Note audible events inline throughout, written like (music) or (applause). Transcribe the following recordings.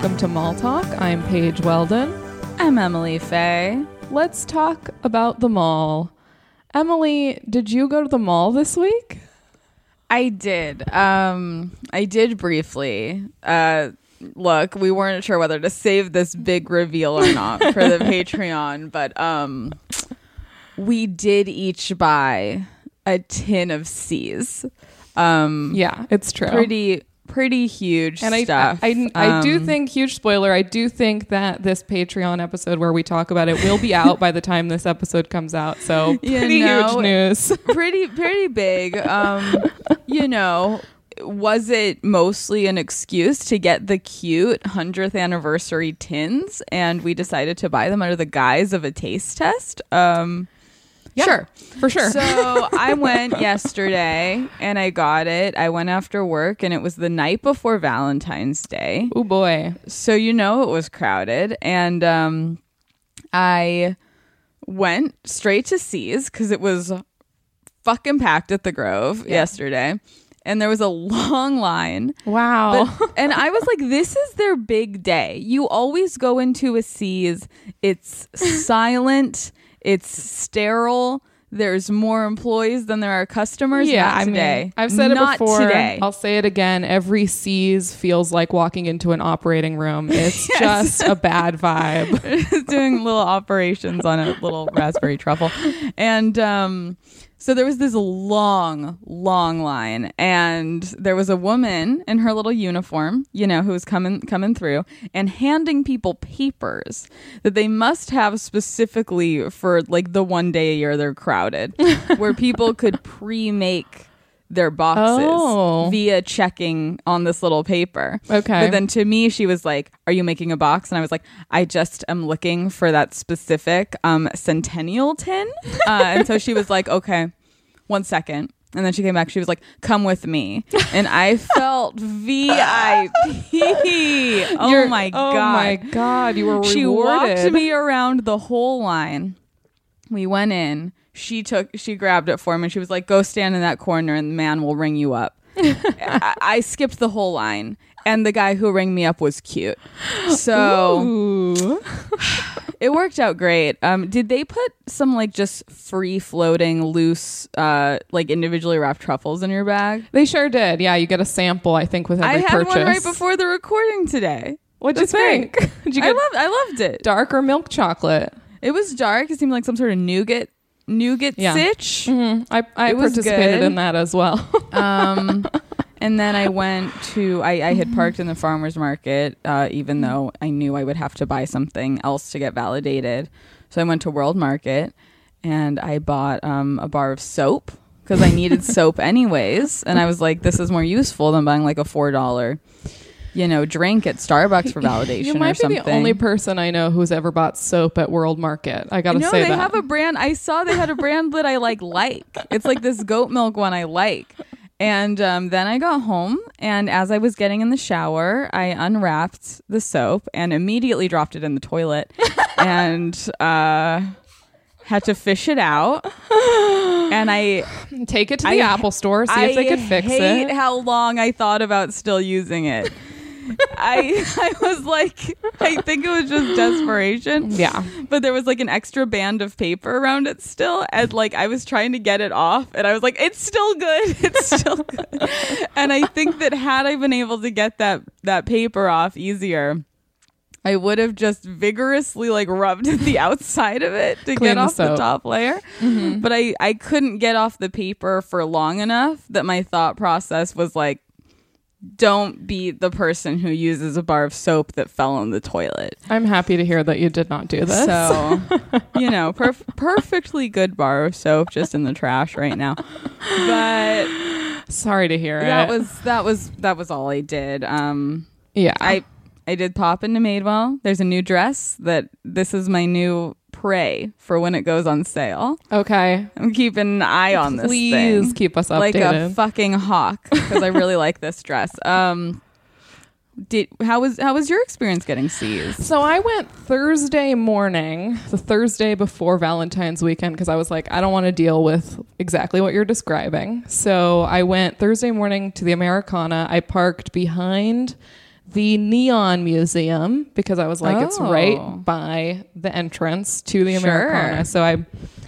Welcome to Mall Talk. I'm Paige Weldon. I'm Emily Faye. Let's talk about the mall. Emily, did you go to the mall this week? I did. Um, I did briefly. Uh, look, we weren't sure whether to save this big reveal or not for the (laughs) Patreon, but um, we did each buy a tin of See's. Um, Yeah, it's true. pretty pretty huge and I, stuff. I, I, I do Um, think, huge spoiler, I do think that this Patreon episode where we talk about it will be out by the time this episode comes out. So, (laughs) You pretty know, huge news. (laughs) pretty pretty big. Um, you know, was it mostly an excuse to get the cute hundredth anniversary tins, and we decided to buy them under the guise of a taste test? Um, Yeah, Sure. For sure. so (laughs) I went yesterday and I got it. I went after work, and it was the night before Valentine's Day oh, boy. so you know it was crowded and um i went straight to See's because it was fucking packed at the grove yesterday and there was a long line Wow. but, (laughs) and i was like this is their big day you always go into a See's it's silent it's sterile there's more employees than there are customers yeah, Not I today mean, I've said it before. today I'll say it again. Every See's feels like walking into an operating room. (laughs) It's just a bad vibe. (laughs) doing little operations on a little raspberry truffle. And um, so there was this long, long line, and there was a woman in her little uniform, you know, who was coming coming through and handing people papers that they must have specifically for like the one day a year they're crowded, (laughs) where people could pre-make their boxes Oh. via checking on this little paper. Okay. But then to me, she was like, Are you making a box? And I was like, I just am looking for that specific um, centennial tin. (laughs) Uh, and so she was like, Okay, one second. And then she came back. She was like, "Come with me," (laughs) and I felt VIP. (laughs) Oh You're- my god! Oh my god! You were She rewarded. walked me around the whole line. We went in. She took. She grabbed it for me. She was like, "Go stand in that corner, and the man will ring you up." (laughs) I, I skipped the whole line, and the guy who rang me up was cute. So. (sighs) it worked out great. Um, did they put some like just free floating, loose, uh, like individually wrapped truffles in your bag? They sure did. Yeah, you get a sample. I think with every purchase. I had purchase. one right before the recording today. What'd you That's great. think? (laughs) Did you I loved. I loved it. dark or milk chocolate? It was dark. It seemed like some sort of nougat, nougat Yeah. sitch. Mm, I, I It participated good. in that as well. (laughs) Um, and then I went to. I, I had parked in the farmers market, uh, even though I knew I would have to buy something else to get validated. So I went to World Market, and I bought um, a bar of soap because I needed (laughs) soap anyways. And I was like, this is more useful than buying like a four dollar. You know, drink at Starbucks for validation (laughs) you or might be something. the only person I know who's ever bought soap at World Market. I gotta no, say they that. have a brand. I saw they had a brand that I like. (laughs) Like it's like this goat milk one I like. And um, then I got home, and as I was getting in the shower, I unwrapped the soap and immediately dropped it in the toilet, (laughs) and uh, had to fish it out. And I, Take it to I- the Apple store, see if they could fix hate it. how long I thought about still using it. I (laughs) I was like, I think it was just desperation. Yeah. but there was like an extra band of paper around it still and like i was trying to get it off and i was like it's still good. (laughs) It's still good. And i think that had i been able to get that that paper off easier i would have just vigorously like rubbed (laughs) the outside of it to Clean get off the top layer. Mm-hmm. But i i couldn't get off the paper for long enough that my thought process was like don't be the person who uses a bar of soap that fell in the toilet I'm happy to hear that you did not do this. so, (laughs) you know, perf- perfectly good bar of soap just in the trash right now. But Sorry to hear that it. was that was that was all I did. Um yeah. I I did pop into Madewell. There's a new dress that this is my new prey for when it goes on sale. okay. I'm keeping an eye on this Please thing. keep us updated. like a fucking hawk because I really like this dress. (laughs) Um did how was how was your experience getting seized? So I went Thursday morning, the Thursday before Valentine's weekend, because I was like, I don't want to deal with exactly what you're describing. So I went Thursday morning to the Americana. I parked behind the Neon Museum because I was like, it's Oh. right by the entrance to the Sure. Americana. So I,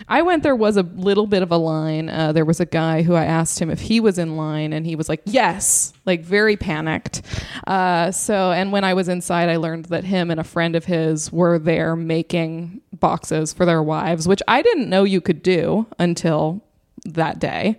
I went. There was a little bit of a line. Uh, there was a guy who I asked him if he was in line, and he was like, "Yes," like very panicked. Uh, so, and when I was inside, I learned that him and a friend of his were there making boxes for their wives, which I didn't know you could do until that day.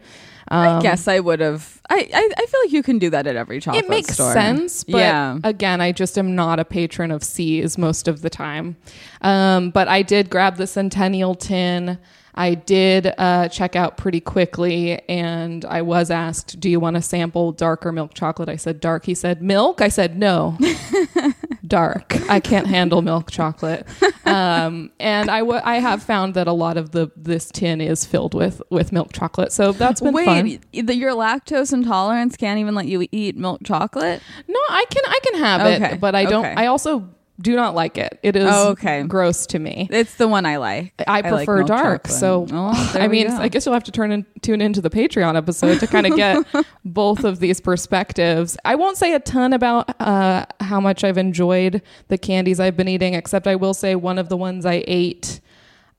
I guess I would have. I, I I feel like you can do that at every chocolate store. it makes store. sense but yeah. again i just am not a patron of See's most of the time um, but i did grab the centennial tin i did uh, check out pretty quickly and i was asked do you want to sample dark or milk chocolate i said dark he said milk i said no (laughs) dark i can't handle milk chocolate (laughs) um, and I I have found that a lot of the this tin is filled with with milk chocolate so that's been Wait, fun the, your lactose intolerance can't even let you eat milk chocolate? No, I can I can have Okay, it, but I don't. okay. I also do not like it. It is Oh, okay. gross to me. It's the one I like. I like prefer milk dark. So Oh, (laughs) I mean, go. I guess you'll have to turn in, tune into the Patreon episode to kind of get (laughs) both of these perspectives. I won't say a ton about uh, how much I've enjoyed the candies I've been eating, except I will say one of the ones I ate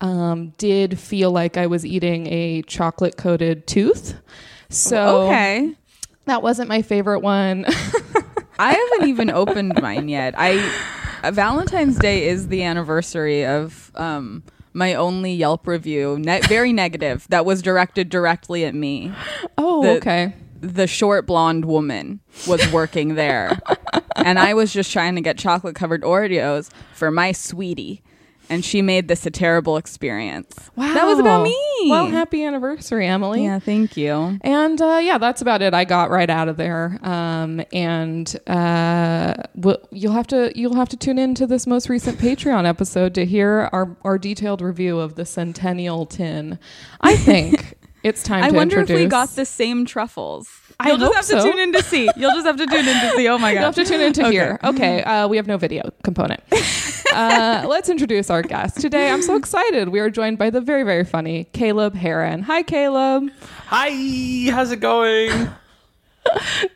um, did feel like I was eating a chocolate coated tooth. So okay. that wasn't my favorite one. (laughs) I haven't even opened mine yet. I Valentine's Day is the anniversary of um my only Yelp review, ne- very negative, that was directed directly at me. oh, The- okay. The short blonde woman was working there, (laughs) and I was just trying to get chocolate covered Oreos for my sweetie, and she made this a terrible experience. Wow. that was about me. Well, happy anniversary, Emily. yeah, thank you. And uh, yeah, that's about it. I got right out of there. Um, and uh, we'll, you'll have to you'll have to tune into this most recent Patreon episode to hear our our detailed review of the Centennial Tin. I think (laughs) it's time I wonder introduce. if we got the same truffles. I You'll hope just have so. to tune in to see. You'll just have to tune in to see. Oh my god! (laughs) You'll have to tune into Okay. here. Okay, uh, we have no video component. (laughs) uh, let's introduce our guest today. I'm so excited. We are joined by the very very funny Caleb Hearon. Hi, Caleb. Hi, how's it going? (laughs)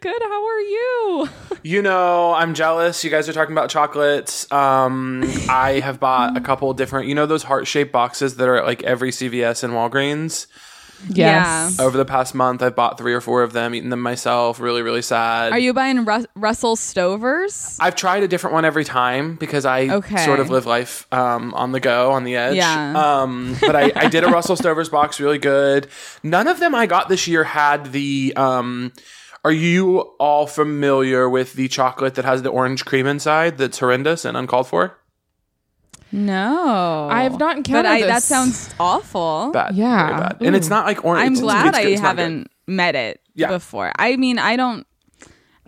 Good. How are you? You know, I'm jealous. You guys are talking about chocolates. Um, I have bought a couple different, you know, those heart shaped boxes that are at like every CVS and Walgreens. Yes. Over the past month, I've bought three or four of them, eaten them myself. Really, really sad. Are you buying Rus- Russell Stovers? I've tried a different one every time because I Okay. sort of live life um, on the go, on the edge. Yeah. Um, but I, I did a Russell Stover's box, really good. None of them I got this year had the. Um, are you all familiar with the chocolate that has the orange cream inside that's horrendous and uncalled for? No, I have not But encountered I, that this. sounds awful. Bad. Yeah. Very bad. And it's not like orange. I'm it's- glad it's good. I It's not good. haven't met it Yeah. before. I mean, I don't.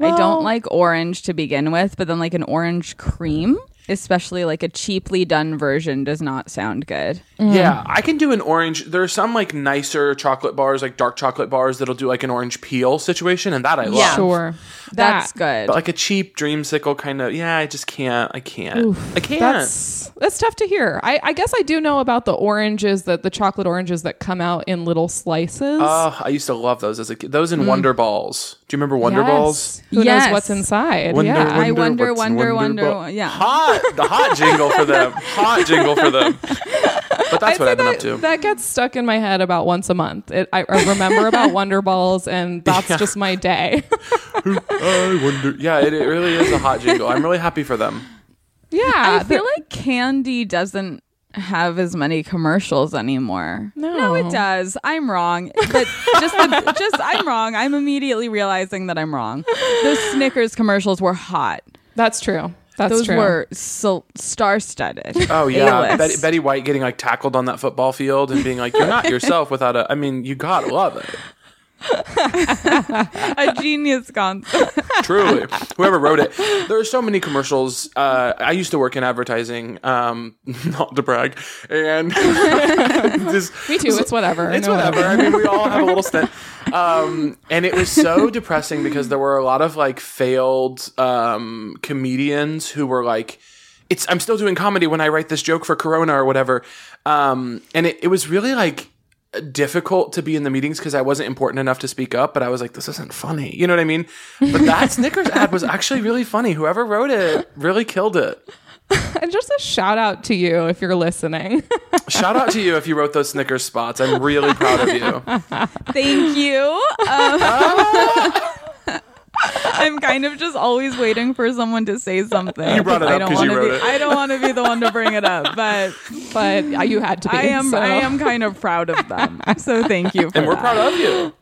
I don't like orange to begin with, but then like an orange cream, especially like a cheaply done version, does not sound good. Mm. Yeah, I can do an orange. There are some like nicer chocolate bars, like dark chocolate bars, that'll do like an orange peel situation, and that I love. Yeah. Sure. That's That- good. But like a cheap dreamsicle kind of, yeah, I just can't. I can't. I can't. That's that's tough to hear. I, I guess I do know about the oranges that the chocolate oranges that come out in little slices. Oh, I used to love those as a kid. Those and mm. Wonder Balls. Do you remember Wonder. Yes. Balls? Who Yes. knows what's inside? Wonder, yeah. I wonder, what's wonder, wonder, yeah. Hot, the hot jingle for them. (laughs) Hot jingle for them. But that's I'd what I've been that, up to. That gets stuck in my head about once a month. It, I, I remember about (laughs) Wonder Balls, and that's just my day. (laughs) I wonder. Yeah, it, it really is a hot jingle. I'm really happy for them. yeah, I feel like candy doesn't have as many commercials anymore. No. it does. I'm wrong, but just the, (laughs) just I'm wrong. I'm immediately realizing that I'm wrong. Those Snickers commercials were hot. that's true. That's Those true. were so star-studded. (laughs) Oh yeah, Betty, Betty White getting like tackled on that football field and being like, "You're not (laughs) yourself without a." I mean, you gotta love it. (laughs) a genius concept. (laughs) Truly, whoever wrote it. There are so many commercials. Uh, I used to work in advertising, um, (laughs) not to brag, and this, Me too. It's whatever. It's No, whatever. I mean, we all have a little stint. Um, and it was so depressing because there were a lot of like failed um, comedians who were like, "It's I'm still doing comedy when I write this joke for Corona or whatever." Um, and it, it was really like difficult to be in the meetings because I wasn't important enough to speak up, but I was like, this isn't funny. You know what I mean? But that (laughs) Snickers ad was actually really funny. Whoever wrote it really killed it. (laughs) And just a shout out to you if you're listening. (laughs) Shout out to you if you wrote those Snickers spots. I'm really proud of you. Thank you. Um, I'm kind of just always waiting for someone to say something. You brought it I up don't 'cause you wanna wrote be, it. I don't want to be the one to bring it up, but but (laughs) you had to be. I am. so I am kind of proud of them. So thank you. (laughs) For And we're that. proud of you.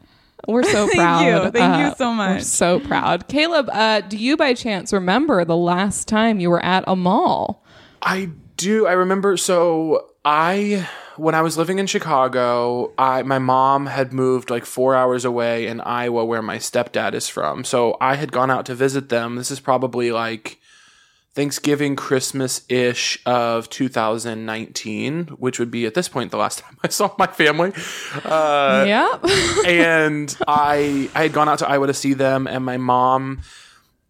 We're so Thank proud. you. Thank you so We're much. so proud. Caleb, uh, do you by chance remember the last time you were at a mall? I do. I remember. So I, when I was living in Chicago, I my mom had moved like four hours away in Iowa, where my stepdad is from. So I had gone out to visit them. This is probably like Thanksgiving, Christmas ish of 2019, which would be at this point the last (laughs) time I saw my family. Uh, yep. (laughs) and I I had gone out to Iowa to see them, and my mom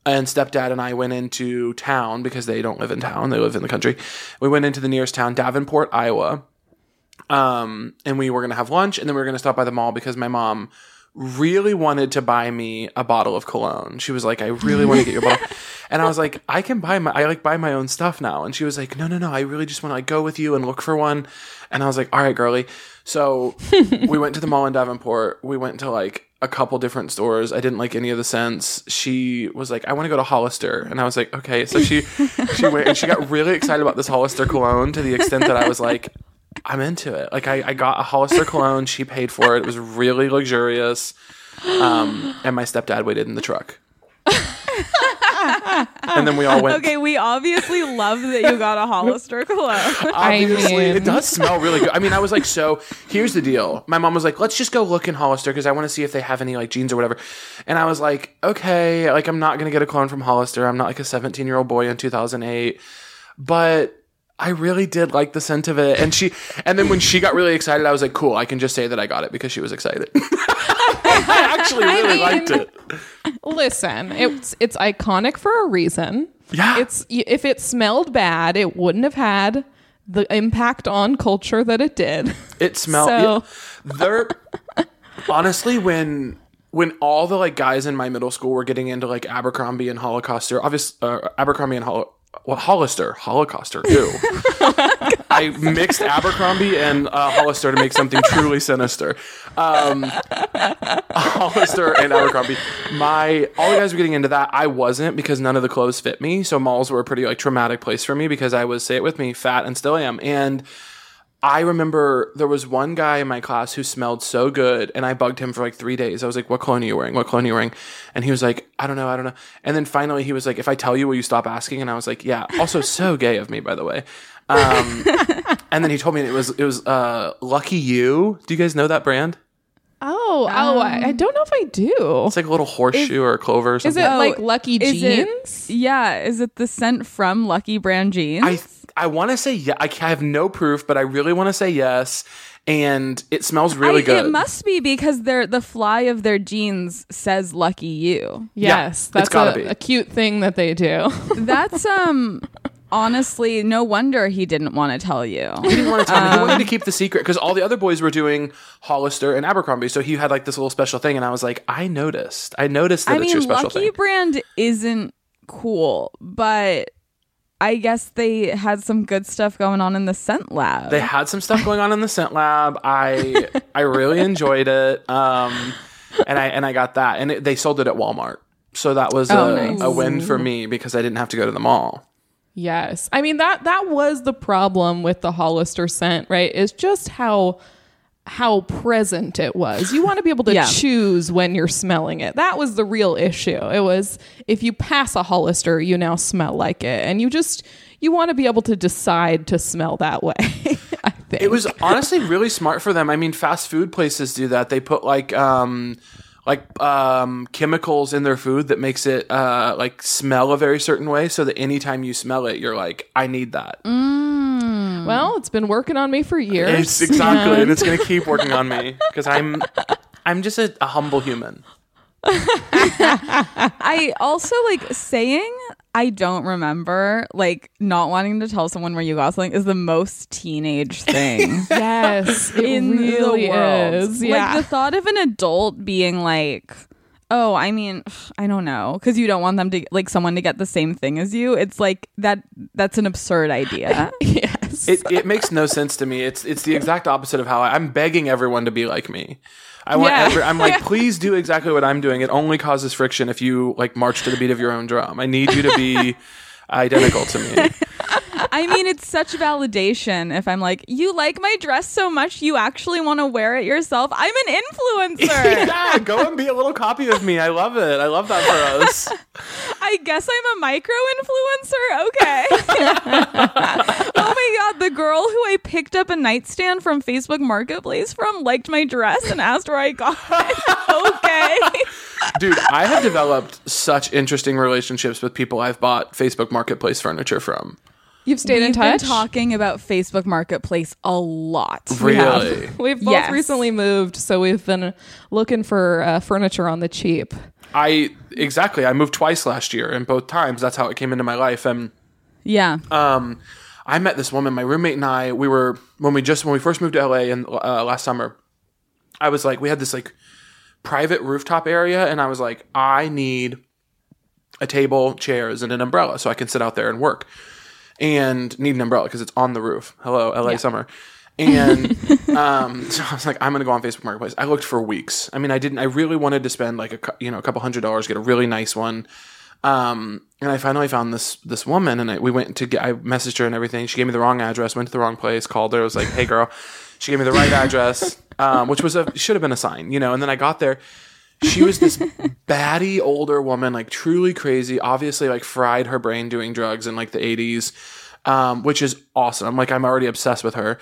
and stepdad and I went into town because they don't live in town; they live in the country. We went into the nearest town, Davenport, Iowa, um, and we were gonna have lunch, and then we were gonna stop by the mall because my mom really wanted to buy me a bottle of cologne. She was like, "I really want to get you a bottle," (laughs) and I was like, "I can buy my I like buy my own stuff now." And she was like, "No, no, no! I really just want to like go with you and look for one." And I was like, "All right, girly." So (laughs) we went to the mall in Davenport. We went to like a couple different stores. I didn't like any of the scents. She was like, "I want to go to Hollister," and I was like, "Okay." So she she went and she got really excited about this Hollister cologne to the extent that I was like, I'm into it. Like I, I got a Hollister cologne. She paid for it. It was really luxurious. Um, and my stepdad waited in the truck. And then we all went. Okay, we obviously love that you got a Hollister cologne. Obviously, (laughs) I mean- it does (laughs) smell really good. I mean, I was like, so here's the deal. My mom was like, let's just go look in Hollister because I want to see if they have any like jeans or whatever. And I was like, okay, like I'm not gonna get a cologne from Hollister. I'm not like a 17 year old boy in 2008, but. I really did like the scent of it, and she, and then when she got really excited, I was like, "Cool, I can just say that I got it because she was excited." (laughs) I actually really mean- liked it. Listen, it's it's iconic for a reason. Yeah. It's if it smelled bad, it wouldn't have had the impact on culture that it did. It smelled. So- yeah. They're honestly when when all the like guys in my middle school were getting into like Abercrombie and Holocauster, obviously uh, Abercrombie and Hol- well, Hollister, Holocauster, ew. (laughs) I mixed Abercrombie and uh, Hollister to make something truly sinister. Um, Hollister and Abercrombie. My all the guys were getting into that. I wasn't because none of the clothes fit me. So malls were a pretty like traumatic place for me because I was say it with me, fat and still am. And I remember there was one guy in my class who smelled so good, and I bugged him for like three days. I was like, "What cologne are you wearing? What cologne are you wearing?" And he was like, "I don't know, I don't know." And then finally, he was like, "If I tell you, will you stop asking?" And I was like, "Yeah." Also, so gay of me, by the way. Um, (laughs) and then he told me it was it was uh, Lucky You. Do you guys know that brand? Oh, oh, I, I don't know if I do. It's like a little horseshoe or a clover or Is something. it Oh, like Lucky Is it- Jeans? yeah, is it the scent from Lucky Brand Jeans? I I want to say yeah. I ca- I have no proof, but I really want to say yes. And it smells really I- good. It must be because their the fly of their jeans says "Lucky You." Yes, it's that's gotta a, be. a cute thing that they do. That's um (laughs) honestly no wonder he didn't want to tell you. He didn't want to tell me. He Um, wanted to keep the secret because all the other boys were doing Hollister and Abercrombie. So he had like this little special thing, and I was like, I noticed. I noticed that I it's mean, your special Lucky thing. Brand isn't cool, but I guess they had some good stuff going on in the scent lab. They had some stuff going on in the scent lab. I (laughs) I really enjoyed it. Um, and I and I got that, and it, they sold it at Walmart. So that was Oh, a, nice. a win for me because I didn't have to go to the mall. Yes. I mean that that was the problem with the Hollister scent, right? Is just how how present it was. You want to be able to (laughs) Yeah. choose when you're smelling it. That was the real issue. It was if you pass a Hollister, you now smell like it. And you just you want to be able to decide to smell that way. (laughs) I think. It was honestly really smart for them. I mean, fast food places do that. They put like um like um chemicals in their food that makes it uh like smell a very certain way so that anytime you smell it you're like I need that. well, it's been working on me for years. It's exactly and and- it's going (laughs) to keep working on me cuz I'm I'm just a, a humble human. (laughs) I also like saying I don't remember. Like not wanting to tell someone where you got something is the most teenage thing. (laughs) Yes, it in really the world. is. Yeah. Like the thought of an adult being like, "Oh, I mean, I don't know," because you don't want them to like someone to get the same thing as you. It's like that. That's an absurd idea. (laughs) It it makes no sense to me. It's it's the exact opposite of how I, I'm begging everyone to be like me. I want. Yeah. Every, I'm like, (laughs) please do exactly what I'm doing. It only causes friction if you like march to the beat of your own drum. I need you to be identical to me. (laughs) I mean, it's such validation if I'm like, "You like my dress so much, you actually want to wear it yourself." I'm an influencer. (laughs) yeah, (laughs) go and be a little copy of me. I love it. I love that for us. I guess I'm a micro influencer. Okay. oh my god, the girl who I picked up a nightstand from Facebook Marketplace from liked my dress and asked where I got it. okay. Dude, I have developed such interesting relationships with people I've bought Facebook Marketplace furniture from. You've stayed in We've touch. been talking about Facebook Marketplace a lot. Really? (laughs) We've both Yes. recently moved, so we've been looking for uh, furniture on the cheap. I exactly. I moved twice last year, and both times that's how it came into my life. And Yeah. um, I met this woman. My roommate and I. We were when we just when we first moved to LA and uh, last summer. I was like, we had this like private rooftop area, and I was like, I need a table, chairs, and an umbrella so I can sit out there and work. And need an umbrella because it's on the roof. Hello, LA summer. And (laughs) um, (laughs) so I was like, I'm gonna go on Facebook Marketplace. I looked for weeks. I mean, I didn't. I really wanted to spend like a you know a couple hundred dollars, get a really nice one. Um, and I finally found this this woman, and I, we went to get. I messaged her and everything. She gave me the wrong address. Went to the wrong place. Called her. I was like, Hey, girl. She gave me the right (laughs) address, um, which was a should have been a sign, you know. And then I got there. She was this (laughs) batty older woman, like truly crazy. Obviously, like fried her brain doing drugs in like the eighties, um, which is awesome. Like I'm already obsessed with her.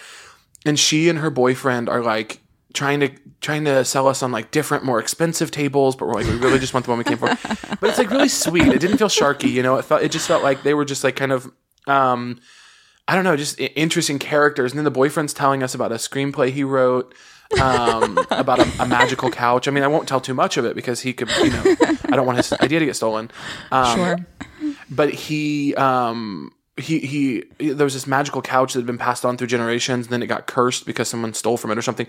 And she and her boyfriend are like trying to trying to sell us on like different, more expensive tables, but we're like, we really just want the one we came for. But it's like really sweet. It didn't feel sharky, you know. It felt it just felt like they were just like kind of um I don't know, just interesting characters. And then the boyfriend's telling us about a screenplay he wrote um, (laughs) about a, a magical couch. I mean, I won't tell too much of it because he could, you know, I don't want his (laughs) idea to get stolen. Um, Sure. But he, um, he, he, there was this magical couch that had been passed on through generations, and then it got cursed because someone stole from it or something.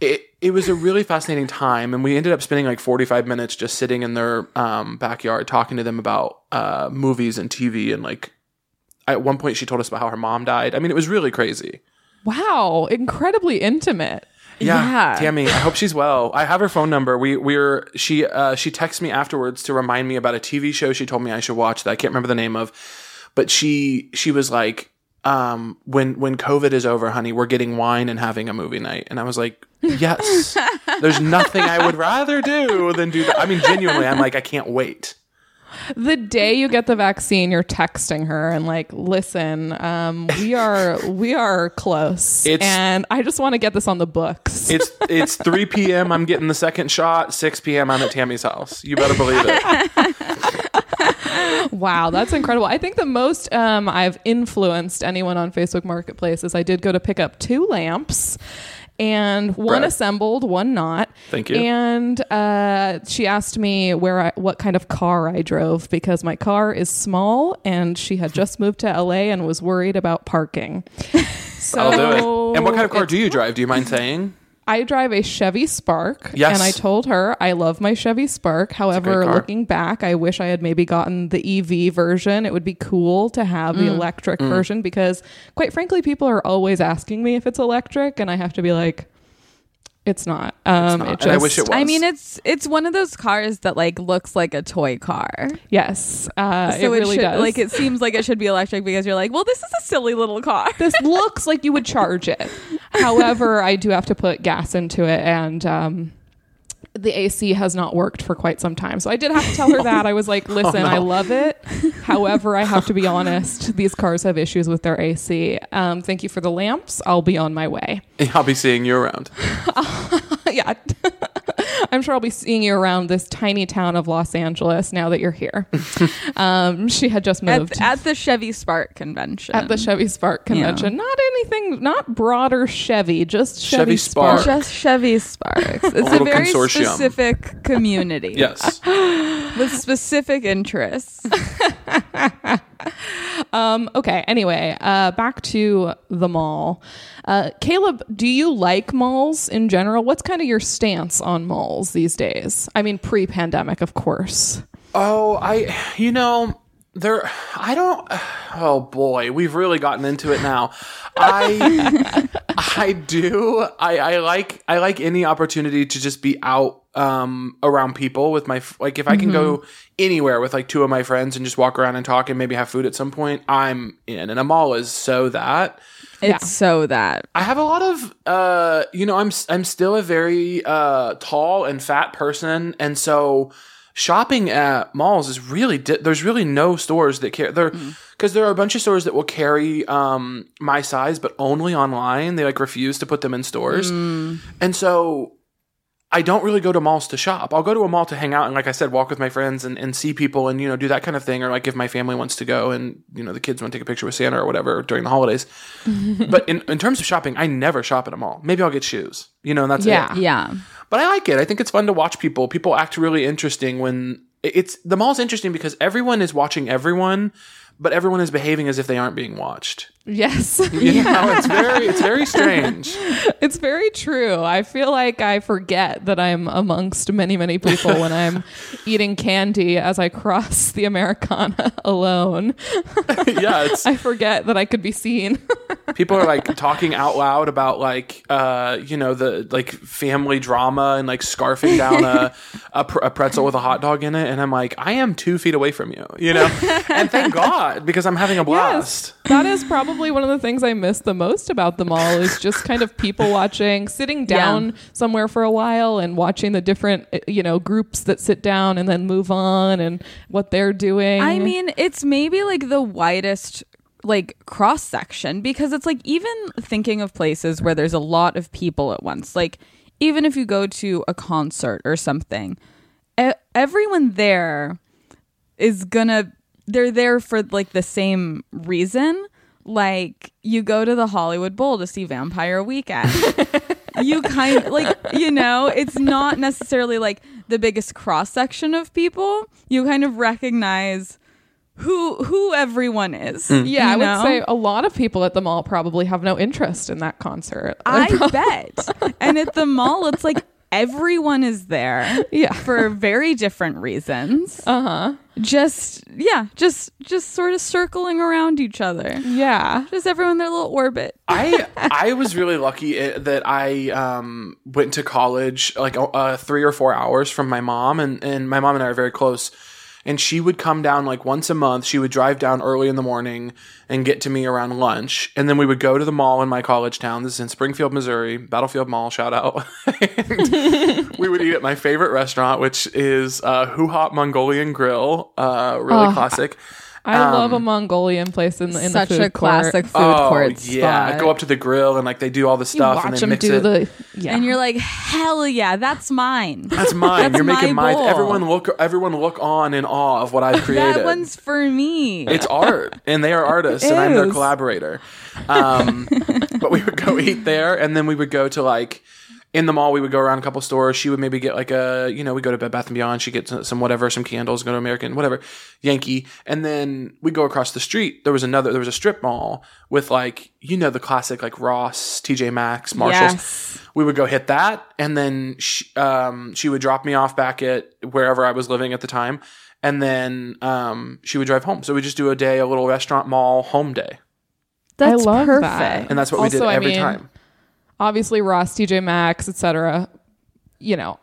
It, it was a really fascinating time, and we ended up spending like 45 minutes just sitting in their um, backyard talking to them about uh, movies and TV. And like, at one point, she told us about how her mom died. I mean, it was really crazy. Wow, incredibly intimate. Yeah, Yeah. Tammy. I hope she's well. I have her phone number. We we're she uh, she texted me afterwards to remind me about a TV show she told me I should watch that I can't remember the name of, but she she was like, um, when when COVID is over, honey, we're getting wine and having a movie night, and I was like, yes. (laughs) There's nothing I would rather do than do that. I mean, genuinely, I'm like, I can't wait. The day you get the vaccine, you're texting her and like, listen, um, we are we are close, It's- and I just want to get this on the books. It's it's 3 p.m. I'm getting the second shot. 6 p.m. I'm at Tammy's house. You better believe it. (laughs) Wow, that's incredible. I think the most um, I've influenced anyone on Facebook Marketplace is I did go to pick up two lamps. And one Brag. assembled, one not. Thank you. And uh, she asked me where I, what kind of car I drove because my car is small, and she had just moved to LA and was worried about parking. So I'll do it. And what kind of car do you drive? Do you mind saying? I drive a Chevy Spark. Yes. And I told her I love my Chevy Spark. However, looking back, I wish I had maybe gotten the EV version. It would be cool to have Mm. the electric version because, quite frankly, people are always asking me if it's electric, and I have to be like, it's not. Um, not. It And I wish it was. I mean, it's it's one of those cars that like looks like a toy car. Yes. Uh, So it really should, does. like it seems like it should be electric because you're like, well, this is a silly little car. this looks like you would charge it. (laughs) However, I do have to put gas into it, and um, the AC has not worked for quite some time. So I did have to tell her (laughs) that. I was like, listen, I love it. (laughs) However, I have to be honest. These cars have issues with their AC. Um, thank you for the lamps. I'll be on my way. I'll be seeing you around. (laughs) (laughs) yeah. (laughs) I'm sure I'll be seeing you around this tiny town of Los Angeles now that you're here. (laughs) um, she had just moved At, at the Chevy Spark convention. at the Chevy Spark convention. Not anything, not broader Chevy, just Chevy, Chevy Spark. Spark. Just Chevy Sparks. It's a, little very consortium. specific community. Yes. With specific interests. (laughs) Um, okay. Anyway, uh, back to the mall. Uh, Caleb, do you like malls in general? What's kind of your stance on malls these days? I mean, pre-pandemic, of course. Oh, I, you know, there, I don't, oh boy, we've really gotten into it now. I, (laughs) I do, I, I like, I like any opportunity to just be out, um, around people with my, f- like, if I can go anywhere with like two of my friends and just walk around and talk and maybe have food at some point, I'm in. And a mall is so that. It's Yeah. so that. I have a lot of uh you know I'm s- I'm still a very uh tall and fat person and so shopping at malls is really di- there's really no stores that care there cuz there are a bunch of stores that will carry um my size but only online they like refuse to put them in stores and so I don't really go to malls to shop. I'll go to a mall to hang out and, like I said, walk with my friends and, and see people and, you know, do that kind of thing. Or like if my family wants to go and, you know, the kids want to take a picture with Santa or whatever during the holidays. (laughs) but in, in terms of shopping, I never shop at a mall. Maybe I'll get shoes, you know, and that's it. Yeah. it. Yeah. But I like it. I think it's fun to watch people. People act really interesting when it's the mall's interesting because everyone is watching everyone, but everyone is behaving as if they aren't being watched. Yes. (laughs) You know, it's very, it's very strange. (laughs) It's very true. I feel like I forget that I'm amongst many, many people when I'm (laughs) eating candy as I cross the Americana alone. yeah, it's I forget that I could be seen. people are like talking out loud about like uh you know the like family drama and like scarfing down a a, pr- a pretzel with a hot dog in it and i'm like i am two feet away from you you know and thank god because i'm having a blast that is probably one of the things I miss the most about the mall is just kind of people (laughs) watching, sitting down somewhere for a while and watching the different, uh, you know, groups that sit down and then move on and what they're doing. I mean, it's maybe like the widest like cross section because it's like even thinking of places where there's a lot of people at once. Like even if you go to a concert or something, everyone there is gonna they're there for like the same reason. Like you go to the Hollywood Bowl to see Vampire Weekend. (laughs) you kind like you know it's not necessarily like the biggest cross section of people you kind of recognize who who everyone is hmm. yeah, I you would say a lot of people at the mall probably have no interest in that concert. i (laughs) bet and at the mall it's like everyone is there Yeah. for very different reasons Uh-huh. just yeah just just sort of circling around each other Yeah. just everyone in their little orbit I I was really lucky that I um, went to college like uh, three or four hours from my mom, and and my mom and I are very close. And she would come down like once a month. She would drive down early in the morning and get to me around lunch, and then we would go to the mall in my college town. This is in Springfield, Missouri, Battlefield Mall. Shout out! (laughs) we would eat at my favorite restaurant, which is uh, HuHot Mongolian Grill. Uh, really Oh, classic. I love a Mongolian place in the in such the food a classic court. food oh court yeah, spot. go up to the grill and like they do all the You stuff and watch then them mix do it. the yeah. and you're like hell yeah that's mine That's mine. (laughs) That's You're making my mine. Everyone look. Everyone look on in awe of what I've created. that one's for me it's art, and they are artists, and I'm their collaborator. Um, but we would go eat there, and then we would go to like in the mall. We would go around a couple stores. She would maybe get like a, you know, we go to Bed Bath and Beyond. She gets some whatever, some candles. Go to American, whatever, Yankee, and then we go across the street. There was another. There was a strip mall with like you know the classic like Ross, TJ Maxx, Marshalls Yes. we would go hit that and then she, um, she would drop me off back at wherever i was living at the time and then um, she would drive home so we just do a day a little restaurant mall home day That's love perfect. that. and that's what we Also, did I every mean, time obviously Ross, TJ Maxx, etc. You know,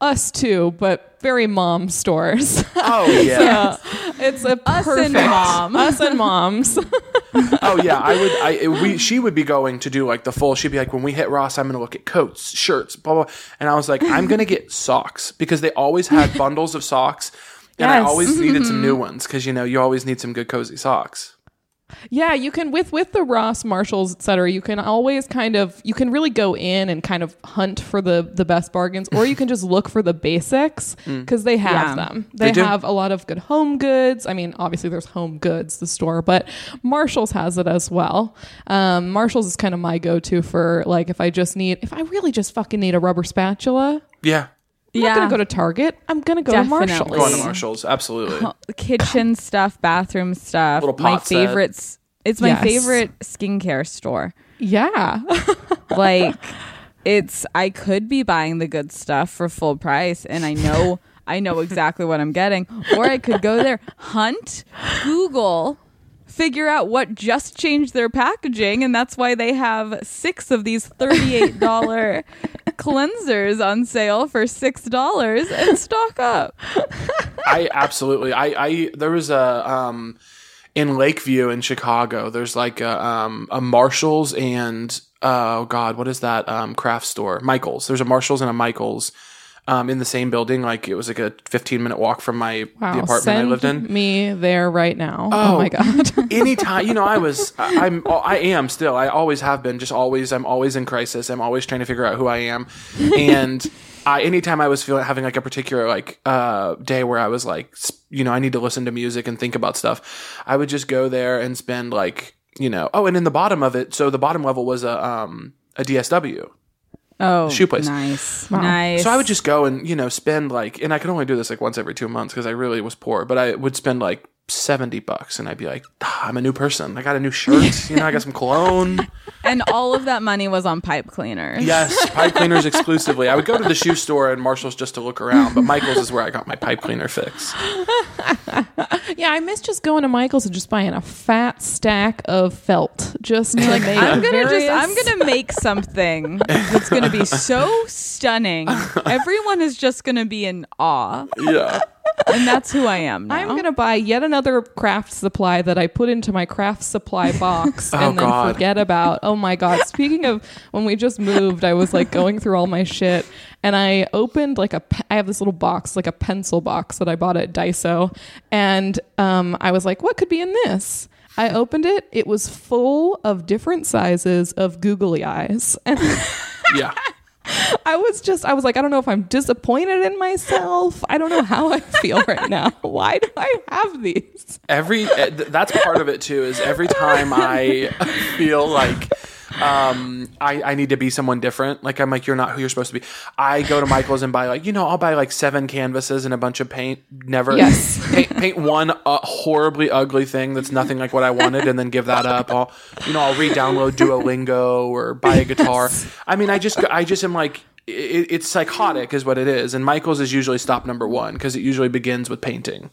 us too, but very mom stores. oh (laughs) yeah it's a Us perfect and mom. (laughs) us and moms. oh yeah i would i we she would be going to do like the full she'd be like when we hit ross i'm gonna look at coats shirts blah blah and i was like i'm gonna get socks because they always had bundles of socks and i always needed some mm-hmm. new ones because you know you always need some good cozy socks Yeah, you can with with the Ross, Marshalls, et cetera, You can always kind of you can really go in and kind of hunt for the the best bargains, or you can just look for the basics (laughs) because they have Yeah. them. They, They do. have a lot of good home goods. I mean, obviously there's Home Goods, the store, but Marshalls has it as well. Um, Marshalls is kind of my go to for like if I just need if I really just fucking need a rubber spatula. Yeah. I'm not gonna go to Target. I'm gonna go Definitely. to Marshalls. Going to Marshalls, absolutely. Oh, kitchen stuff, bathroom stuff. Little my pot set. favorites. It's my Yes. favorite skincare store. Yeah. (laughs) Like it's I could be buying the good stuff for full price and I know I know exactly what I'm getting. Or I could go there, hunt, Google, figure out what just changed their packaging, and that's why they have six of these $38 (laughs) cleansers on sale for $6 and stock up. I absolutely. I, I there was a um in Lakeview in Chicago. There's like a um a Marshalls and uh, oh god, what is that um craft store? Michaels. There's a Marshalls and a Michaels. Um, in the same building, like it was like a 15 minute walk from my Wow. the apartment I lived in. me there right now. Oh, my god. (laughs) anytime you know i was I- i'm i am still i always have been just always i'm always in crisis i'm always trying to figure out who i am and (laughs) I, anytime i was feeling having like a particular like uh day where i was like you know i need to listen to music and think about stuff i would just go there and spend like you know oh and in the bottom of it so the bottom level was a um a dsw Oh, Shoe place. Nice. Nice. so I would just go and you know spend like, and I could only do this like once every two months because I really was poor. But I would spend like seventy bucks, and I'd be like, "Ah, I'm a new person. I got a new shirt. (laughs) you know, I got some cologne. and all of that money was on pipe cleaners. Yes, pipe cleaners exclusively. I would go to the shoe store and Marshalls just to look around, but Michaels is where I got my pipe cleaner fix. (laughs) Yeah, I miss just going to Michael's and just buying a fat stack of felt. Just to make I'm gonna just I'm gonna make something that's gonna be so stunning. (laughs) Everyone is just gonna be in awe. Yeah, And that's who I am now. I'm gonna buy yet another craft supply that I put into my craft supply box (laughs) Oh, and then God. forget about. Oh my god! Speaking of when we just moved, I was like going through all my shit, and I opened like a. pe- I have this little box, like a pencil box that I bought at Daiso, and um, I was like, what could be in this? I opened it. It was full of different sizes of googly eyes, (laughs) and yeah. I was just, I was like, I don't know if I'm disappointed in myself. I don't know how I feel right (laughs) now. Why do I have these? Every eh, th- that's part of it too. Is every time I feel like um I, I need to be someone different. Like i'm like you're not who you're supposed to be. I go to michael's and buy like you know i'll buy like seven canvases and a bunch of paint. Never. Yes. (laughs) paint, paint one uh, horribly ugly thing that's nothing like what i wanted and then give that up. I'll you know i'll re-download duolingo or buy a guitar. I mean i just i just am like it, it's psychotic is what it is. And michael's is usually stop number one because it usually begins with painting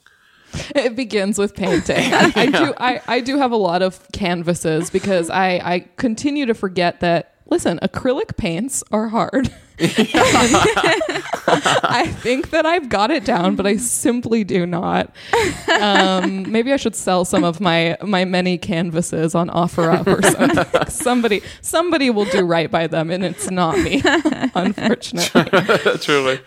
(laughs) It begins with painting. I, I (laughs) do, I, I do have a lot of canvases because I, I continue to forget that. Listen, acrylic paints are hard. (laughs) I think that I've got it down, but I simply do not. Um, maybe I should sell some of my my many canvases on OfferUp or (laughs) something. somebody somebody will do right by them, and it's not me, (laughs) unfortunately. truly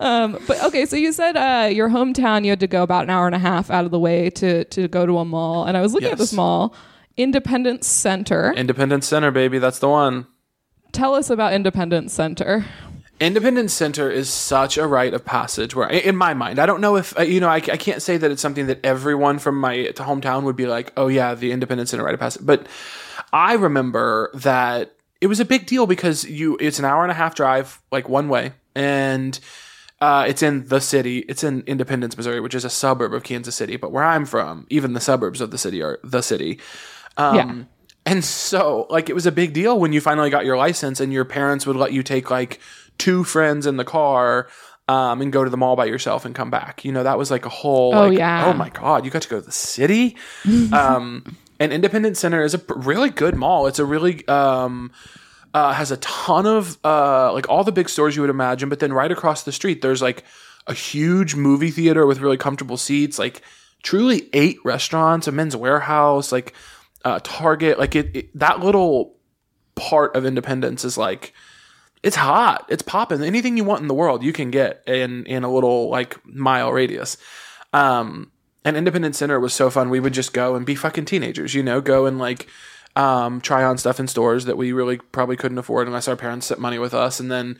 Um, but okay, so you said uh, your hometown you had to go about an hour and a half out of the way to to go to a mall, and I was looking at Yes. this mall, Independence Center. independence center baby that's the one Tell us about Independence Center. Independence Center is such a rite of passage where, in my mind, I don't know if, uh, you know, I, I can't say that it's something that everyone from my hometown would be like, oh yeah, the Independence Center rite of passage. But I remember that it was a big deal because you, it's an hour and a half drive, like one way. And, uh, it's in the city. It's in Independence, Missouri, which is a suburb of Kansas City. But where I'm from, even the suburbs of the city are the city. Um, Yeah. And so, like, it was a big deal when you finally got your license and your parents would let you take, like, two friends in the car um, and go to the mall by yourself and come back. You know, that was like a whole, Oh, like, yeah. oh my God, you got to go to the city? (laughs) um, and Independence Center is a really good mall. It's a really, um, uh, has a ton of, uh, like, all the big stores you would imagine. But then right across the street, there's like a huge movie theater with really comfortable seats, like, truly eight restaurants, a Men's Wearhouse, like, uh, Target, like it, it, that little part of Independence is like it's hot, it's popping. Anything you want in the world, you can get in in a little like mile radius. Um, and Independence Center was so fun. We would just go and be fucking teenagers, you know, go and like um, try on stuff in stores that we really probably couldn't afford unless our parents sent money with us, and then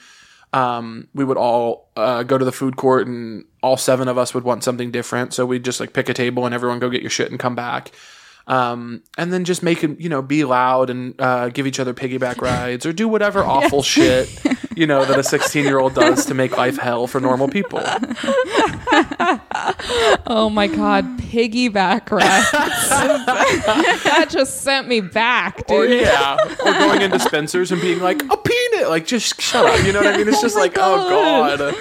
um, we would all uh, go to the food court, and all seven of us would want something different. So we'd just like pick a table and everyone go get your shit and come back. Um, and then just make it, you know, be loud and uh, give each other piggyback (laughs) rides or do whatever awful shit, you know, that a (laughs) 16 year old does to make life hell for normal people. (laughs) Oh my god, piggyback rides. that just sent me back, Or dude. yeah, or going into Spencer's and being like a peanut, like just shut up. You know what I mean? It's just like, God. oh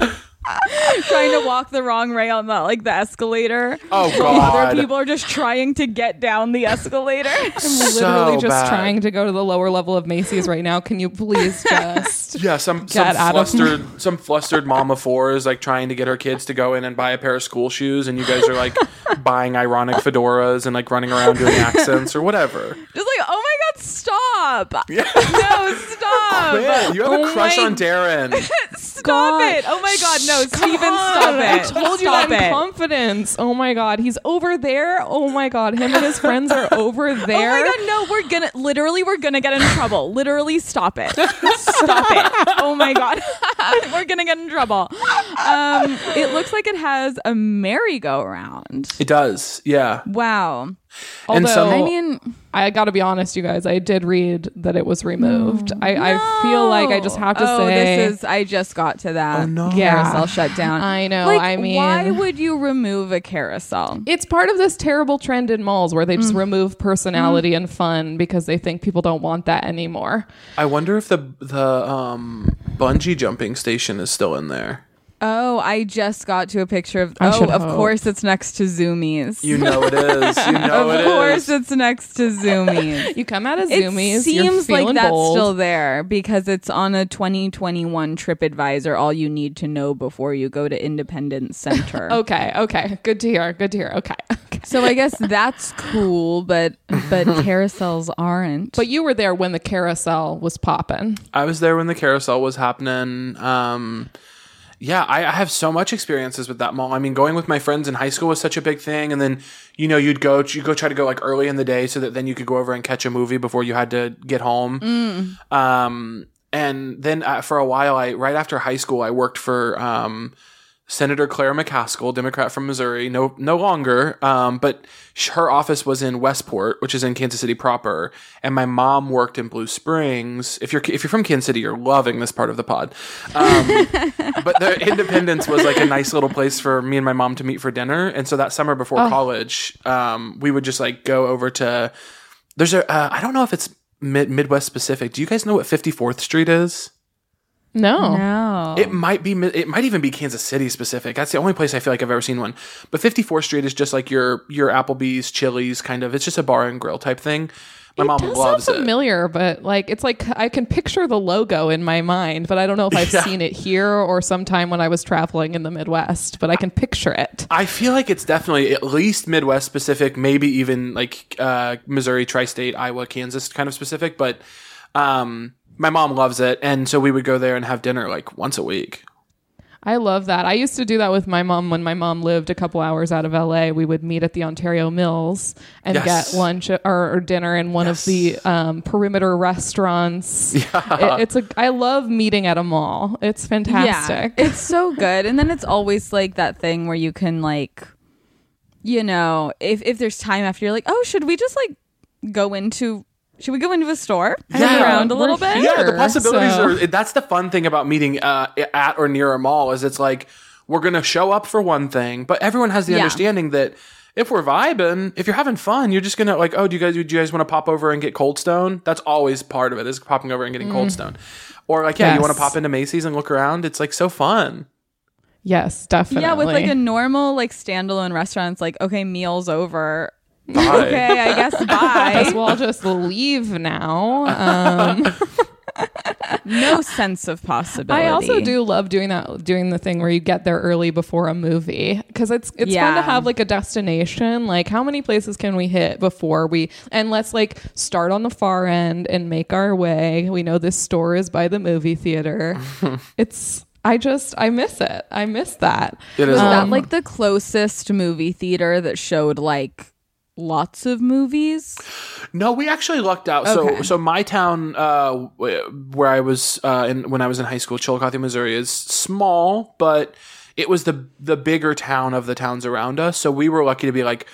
god, (laughs) trying to walk the wrong way on the like the escalator. oh Other god. people are just trying to get down the escalator. (laughs) I'm literally So just bad. trying to go to the lower level of Macy's right now. Can you please (laughs) just Yeah, some some Get out of- flustered some flustered mom of four is like trying to get her kids to go in and buy a pair of school shoes, and you guys are like buying ironic fedoras and like running around doing accents or whatever. Just like, oh my god, stop! Yeah. No, stop! Quit. You have Oh a crush my- on Darren. Stop God. it! Oh my god, no, Steven, stop it! I told you stop that in it. confidence. Oh my god, he's over there. Oh my god, him and his friends are over there. (laughs) Oh my god, no, we're gonna literally we're gonna get in trouble. Literally stop it. (laughs) Stop it. Oh my god. (laughs) we're gonna get in trouble. Um it looks like it has a merry-go-round. It does, yeah. Wow. And Although some- I mean I got to be honest, you guys. I did read that it was removed. I, I feel like I just have to oh, say this is I just got to that. Oh, no. Yeah. Carousel shut down. I know, Like, I mean- why would you remove a carousel? it's part of this terrible trend in malls where they Mm. just remove personality and fun because they think people don't want that anymore. I wonder if the the um bungee jumping station is still in there. Oh, I just got to a picture of. I oh, should of hope. course it's next to Zoomies. You know it is. You (laughs) know of it course is. it's next to Zoomies. (laughs) You come out of Zoomies? It Zoomies, seems you're like feeling that's bold. still there because it's on a 2021 TripAdvisor. All you need to know before you go to Independence Center. (laughs) Okay, okay, good to hear. Good to hear. Okay, okay. So I guess that's cool, but but carousels aren't. But you were there when the carousel was popping. I was there when the carousel was happening. Um, yeah, I, I have so much experiences with that mall. I mean, going with my friends in high school was such a big thing, and then you know you'd go you go try to go like early in the day so that then you could go over and catch a movie before you had to get home. Um, and then uh, for a while, I right after high school, I worked for um, Senator Claire McCaskill, Democrat from Missouri. No, no longer. Um, but sh- her office was in Westport, which is in Kansas City proper, and my mom worked in Blue Springs. If you're if you're from Kansas City, you're loving this part of the pod. Um, (laughs) but the Independence was like a nice little place for me and my mom to meet for dinner. And so that summer before college, um, we would just like go over to. There's a uh, I don't know if it's mid- Midwest specific. Do you guys know what 54th Street is? No. no. It might be. It might even be Kansas City specific. That's the only place I feel like I've ever seen one. But 54th Street is just like your your Applebee's, Chili's kind of. It's just a bar and grill type thing. My mom does loves sound it. familiar, but like it's like I can picture the logo in my mind, but I don't know if I've Yeah. seen it here or sometime when I was traveling in the Midwest. But I can picture it. I feel like it's definitely at least Midwest specific, maybe even like uh, Missouri, tri-state, Iowa, Kansas kind of specific. But um, my mom loves it, and so we would go there and have dinner like once a week. I love that. I used to do that with my mom when my mom lived a couple hours out of LA. We would meet at the Ontario Mills and Yes. get lunch or, or dinner in one of the um, perimeter restaurants. Yeah. It, it's a. I love meeting at a mall. It's fantastic. Yeah, it's so good. And then it's always like that thing where you can like, you know, if if there's time after you're like, oh, should we just like go into should we go into a store and Yeah. around a little bit? here. Yeah, the possibilities so- are. That's the fun thing about meeting uh, at or near a mall is it's like we're gonna show up for one thing, but everyone has the Yeah. understanding that if we're vibing, if you're having fun, you're just gonna like, oh, do you guys do you guys want to pop over and get Cold Stone? That's always part of it is popping over and getting Cold Stone, or like yeah, you want to pop into Macy's and look around. It's like so fun. yes, definitely. Yeah, with like a normal like standalone restaurant, it's like okay, meals over. Bye. Okay, I guess (laughs) bye. Guess bye. we'll all just leave now. Um, (laughs) no sense of possibility. I also do love doing that, doing the thing where you get there early before a movie because it's it's fun to have like a destination. Like, how many places can we hit before we? And let's like start on the far end and make our way. We know this store is by the movie theater. (laughs) it's I just I miss it. I miss that. It is Was that like the closest movie theater that showed like lots of movies? No, we actually lucked out. So, Okay. so my town, uh, where I was uh, in when I was in high school, Chillicothe, Missouri, is small, but it was the the bigger town of the towns around us. So we were lucky to be like,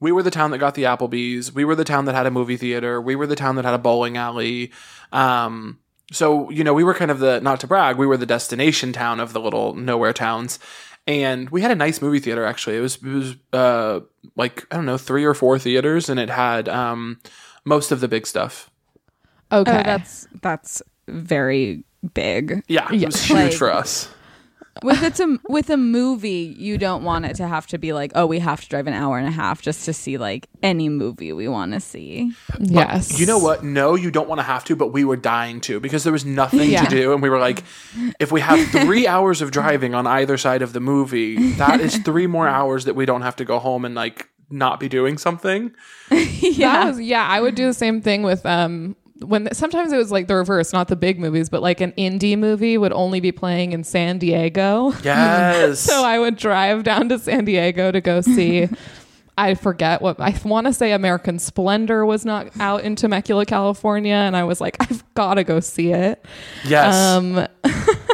we were the town that got the Applebee's. We were the town that had a movie theater. We were the town that had a bowling alley. Um, so you know, we were kind of the not to brag, we were the destination town of the little nowhere towns. And we had a nice movie theater actually. It was it was uh like I don't know, three or four theaters and it had um most of the big stuff. Okay. Oh, that's that's very big. Yeah, it Yeah. was huge Like- for us. With it's a with a movie, you don't want it to have to be like, oh, we have to drive an hour and a half just to see like any movie we want to see. yes. You know what? No, you don't want to have to, but we were dying to because there was nothing Yeah. to do. And we were like, if we have three (laughs) hours of driving on either side of the movie, that is three more hours that we don't have to go home and like not be doing something. (laughs) That was yeah. I would do the same thing with um when sometimes it was like the reverse, not the big movies, but like an indie movie would only be playing in San Diego. Yes. (laughs) So I would drive down to San Diego to go see. (laughs) I forget what I want to say. American Splendor was not out in Temecula, California, and I was like, I've got to go see it. yes. Um, (laughs)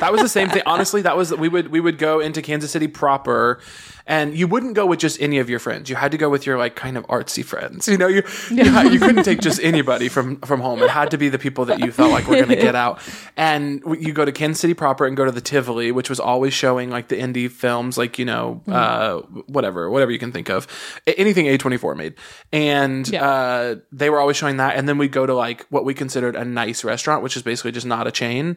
that was the same thing. Honestly, that was we would we would go into Kansas City proper, and you wouldn't go with just any of your friends. You had to go with your like kind of artsy friends. You know, you you, you couldn't take just anybody from from home. It had to be the people that you felt like were going to get out. And you go to Kansas City proper and go to the Tivoli, which was always showing like the indie films, like you know, uh, whatever, whatever you can think of, anything A twenty four made, and Yeah. uh, they were always showing that. And then we'd go to like what we considered a nice restaurant, which is basically just not a chain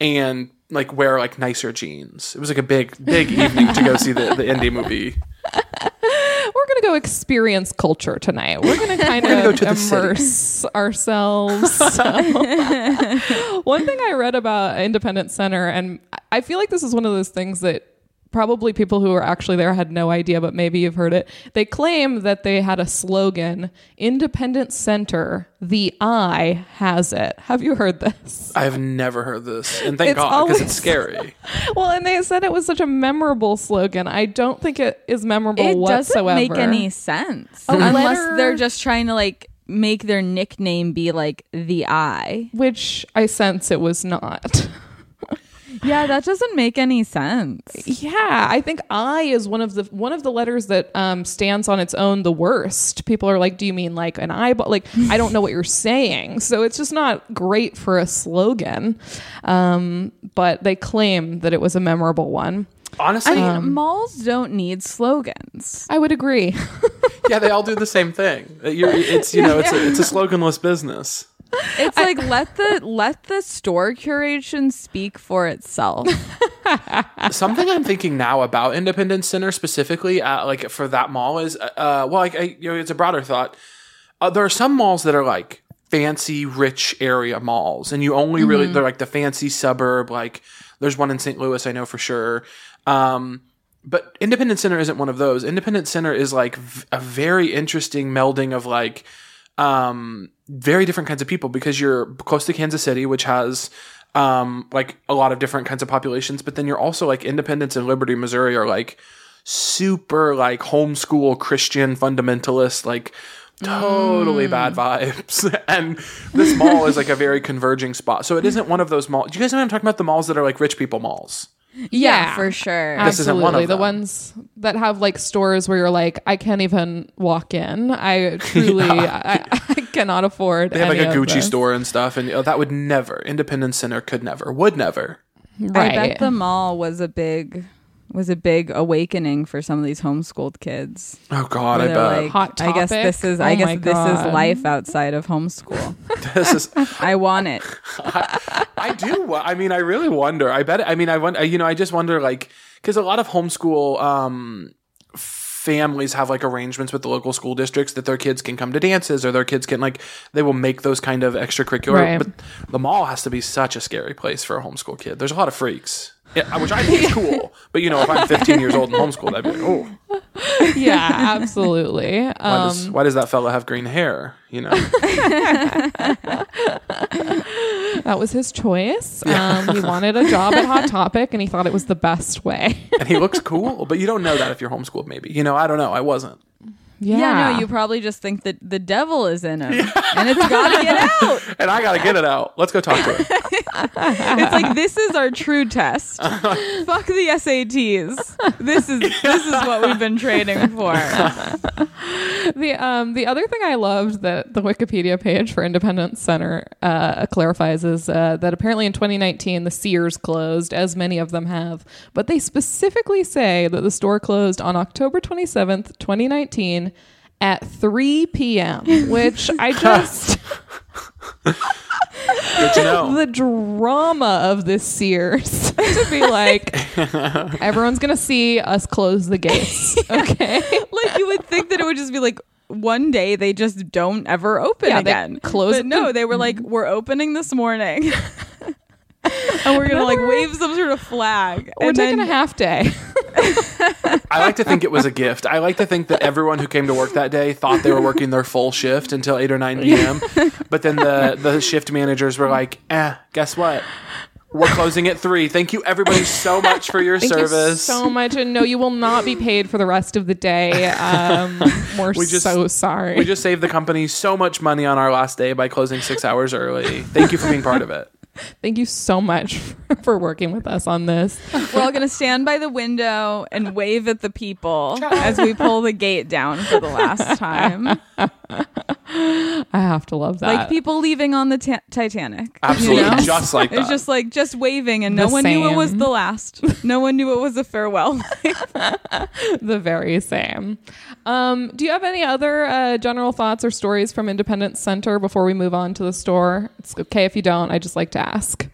and like wear like nicer jeans. It was like a big, big evening to go see the, the indie movie. (laughs) we're gonna go experience culture tonight. We're gonna (laughs) kind gonna go of to immerse ourselves. (laughs) So- one thing I read about Independence Center, and I feel like this is one of those things that probably people who were actually there had no idea, but maybe you've heard it. They claim that they had a slogan: Independence Center, the eye has it." Have you heard this? I've never heard this, and thank It's God because always- it's scary. (laughs) Well, and they said it was such a memorable slogan. I don't think it is memorable it whatsoever. It doesn't make any sense A unless letter- they're just trying to like make their nickname be like the eye. which I sense it was not. (laughs) Yeah, that doesn't make any sense. yeah, I think I is one of the one of the letters that um, stands on its own the worst. People are like, "Do you mean like an eyeball?" Like, I don't know what you're saying. So it's just not great for a slogan. Um, but they claim that it was a memorable one. Honestly, I mean, malls don't need slogans. I would agree. (laughs) yeah, they all do the same thing. You're, it's you know, it's a, it's a sloganless business. (laughs) It's like let the let the store curation speak for itself. (laughs) Something I'm thinking now about Independence Center specifically, uh, like for that mall, is uh, uh, well, like I, you know, it's a broader thought. Uh, there are some malls that are like fancy, rich area malls, and you only really they're like the fancy suburb. Like there's one in St. Louis, I know for sure. Um, but Independence Center isn't one of those. Independence Center is like v- a very interesting melding of like um, very different kinds of people because you're close to Kansas City, which has um, like a lot of different kinds of populations, but then you're also like Independence and Liberty, Missouri are like super like homeschool Christian fundamentalist, like totally bad vibes. (laughs) and this mall is like a very converging spot. So it isn't one of those malls. Do you guys know what I'm talking about? The malls that are like rich people malls. Yeah, for sure. This isn't one Absolutely. The ones that have like stores where you're like, I can't even walk in. I (laughs) truly, I, I (laughs) cannot afford. They have like a Gucci this. store and stuff, and you know, that would never. Independence Center could never, would never. right? I bet the mall was a big was a big awakening for some of these homeschooled kids. Oh God, I bet like, Hot I guess this topic? is I Oh guess this God. is life outside of homeschool. (laughs) (laughs) this is. I want it. (laughs) I do. wo- I mean, I really wonder. I bet. I mean, I wonder. You know, I just wonder, like, because a lot of homeschool um, families have like arrangements with the local school districts that their kids can come to dances or their kids can like they will make those kind of extracurricular. Right. But the mall has to be such a scary place for a homeschool kid. There's a lot of freaks. Yeah, which I think is cool. (laughs) But you know, if I'm 15 years old and homeschooled, I'd be like, oh, yeah, absolutely. (laughs) why, Um, does, why does that fella have green hair? You know, (laughs) that was his choice. Um, he wanted a job at Hot Topic, and he thought it was the best way. and he looks cool, but you don't know that if you're homeschooled. Maybe you know, I don't know. I wasn't. Yeah, Yeah, no, you probably just think that the devil is in him, (laughs) and it's got to get out. (laughs) And I got to get it out. Let's go talk to him. (laughs) It's like this is our true test. Fuck the SATs. This is this is what we've been training for. The um the other thing I loved that the Wikipedia page for Independence Center uh, clarifies is uh, that apparently in 2019 the Sears closed, as many of them have, but they specifically say that the store closed on October 27th, 2019, at 3 p.m. (laughs) Which I just (laughs) to the drama of this Sears (laughs) to be like everyone's gonna see us close the gates, okay? Like you would think that it would just be like one day they just don't ever open Yeah, they again. close But no, they were mm-hmm. like, we're opening this morning. (laughs) and we're gonna like wave some sort of flag. We're and taking then- a half day. (laughs) I like to think it was a gift. I like to think that everyone who came to work that day thought they were working their full shift until 8 or 9 p.m. But then the, (laughs) the shift managers were like, eh, guess what? We're closing at 3. Thank you, everybody, so much for your Thank service. you so much, and no, you will not be paid for the rest of the day. Um, we're We just- so sorry. we just saved the company so much money on our last day by closing six hours early. Thank you for being part of it. Thank you so much (laughs) for working with us on this. We're all gonna stand by the window and wave at the people as we pull the gate down for the last time. (laughs) I have to love that. Like people leaving on the ta- Titanic. Absolutely, You know? just like that. It's just like just waving, and no The one knew it was the last. No one knew it was a farewell. (laughs) the very same. Um, do you have any other uh, general thoughts or stories from Independence Center before we move on to the store? It's okay if you don't. I just like to ask.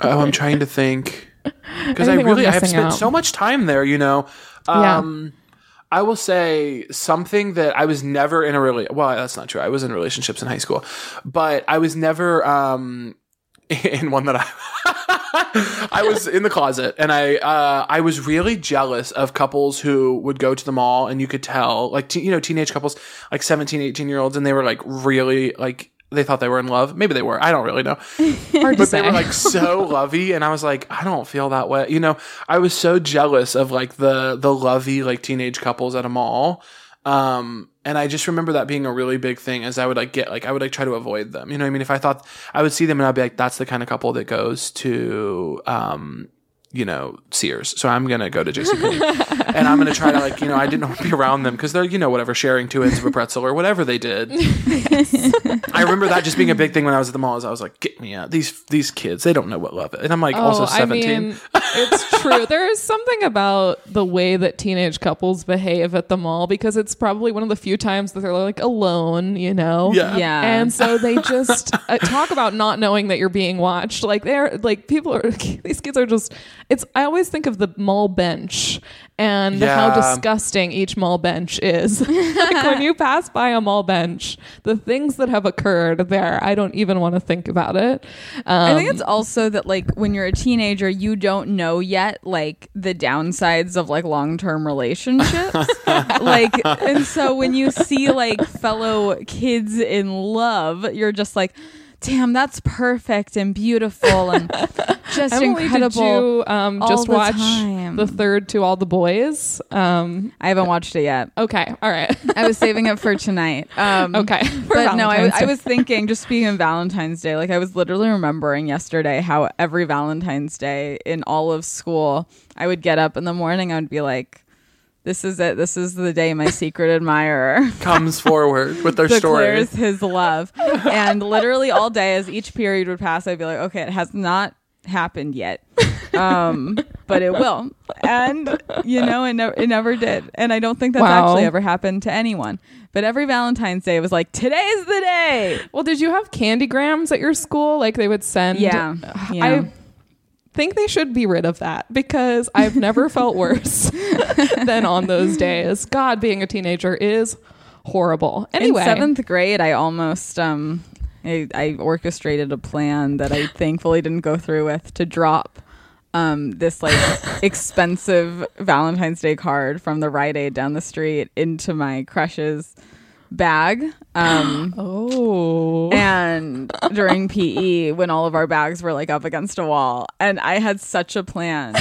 oh, I'm (laughs) trying to think because I we're really I have spent out. so much time there. You know, Yeah. um, I will say something that I was never in a really well. That's not true. I was in relationships in high school, but I was never um, (laughs) in one that I. (laughs) I was in the closet and I uh, I was really jealous of couples who would go to the mall and you could tell like te- you know teenage couples like 17 18 year olds and they were like really like they thought they were in love. Maybe they were. I don't really know. (laughs) But say. they were like so (laughs) lovey and i was like i don't feel that way. You know i was so jealous of like the the lovey like teenage couples at a mall um and i just remember that being a really big thing as i would like get like i would like try to avoid them. You know what i mean? If i thought i would see them and i'd be like that's the kind of couple that goes to um you know Sears, so I'm gonna go to JCPenney, (laughs) and I'm gonna try to like you know I didn't want to be around them because they're you know whatever sharing two ends of a pretzel or whatever they did. I remember that just being a big thing when I was at the mall. Is I was like, get me out. These these kids, they don't know what love is. And I'm like, also Oh, 17. I mean, it's true. There is something about the way that teenage couples behave at the mall because it's probably one of the few times that they're like alone, you know? Yeah. yeah. And so they (laughs) just uh, talk about not knowing that you're being watched. Like they're like people are (laughs) these kids are just it's I always think of the mall bench and how disgusting each mall bench is. (laughs) like when you pass by a mall bench, the things that have occurred there, I don't even want to think about it. Um, I think it's also that like when you're a teenager, you don't know yet like the downsides of like long term relationships. (laughs) like and so when you see like fellow kids in love, you're just like, damn, that's perfect and beautiful and (laughs) just Emily, incredible. did you um, just the watch time. the third to all the boys? Um, I haven't watched it yet. okay, all right, I was saving it for tonight. (laughs) Um, okay. for but no, I, I was (laughs) thinking, just speaking of Valentine's Day, like I was literally remembering yesterday how every Valentine's Day in all of school, I would get up in the morning, I would be like, this is it. This is the day my secret admirer (laughs) Comes forward with their story. declares his love. and literally all day, as each period would pass, I'd be like, okay, it has not happened yet. Um, but it will. And, you know, it, never it never did. And I don't think that's Wow. actually ever happened to anyone. But every Valentine's Day, it was like, today's the day. Well, did you have candygrams at your school? Like they would send. Yeah. Yeah. I think they should be rid of that because I've never felt worse (laughs) than on those days. God, being a teenager is horrible. Anyway, In seventh grade, I almost um, I, I orchestrated a plan that I thankfully didn't go through with to drop um, this like (laughs) expensive Valentine's Day card from the Rite Aid down the street into my crush's bag. Um, (gasps) Oh. and during PE, when all of our bags were like up against a wall, and I had such a plan.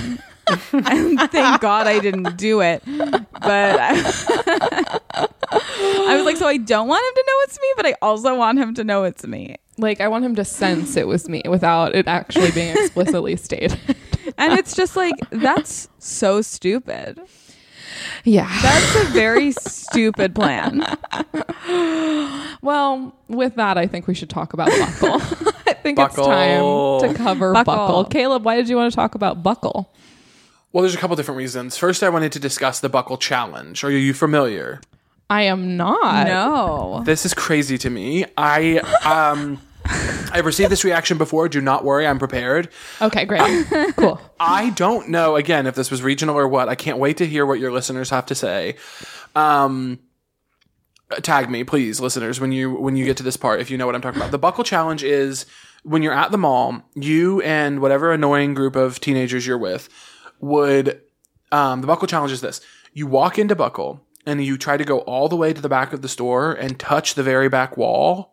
(laughs) and thank God I didn't do it. But I, (laughs) I was like, so I don't want him to know it's me, but I also want him to know it's me. Like I want him to sense it was me without it actually being explicitly (laughs) stated. And it's just like, that's so stupid. Yeah. That's a very (laughs) stupid plan. Well, with that, I think we should talk about Buckle. (laughs) I think Buckle. it's time to cover Buckle. Buckle. Caleb, why did you want to talk about Buckle? Well, there's a couple different reasons. First, I wanted to discuss the buckle challenge. Are you familiar? I am not. No. This is crazy to me. I um I've received this reaction before. Do not worry, I'm prepared. Okay, great. (laughs) cool. I don't know again if this was regional or what. I can't wait to hear what your listeners have to say. Um tag me please listeners when you when you get to this part if you know what I'm talking about. The buckle challenge is when you're at the mall, you and whatever annoying group of teenagers you're with would um the buckle challenge is this. You walk into buckle and you try to go all the way to the back of the store and touch the very back wall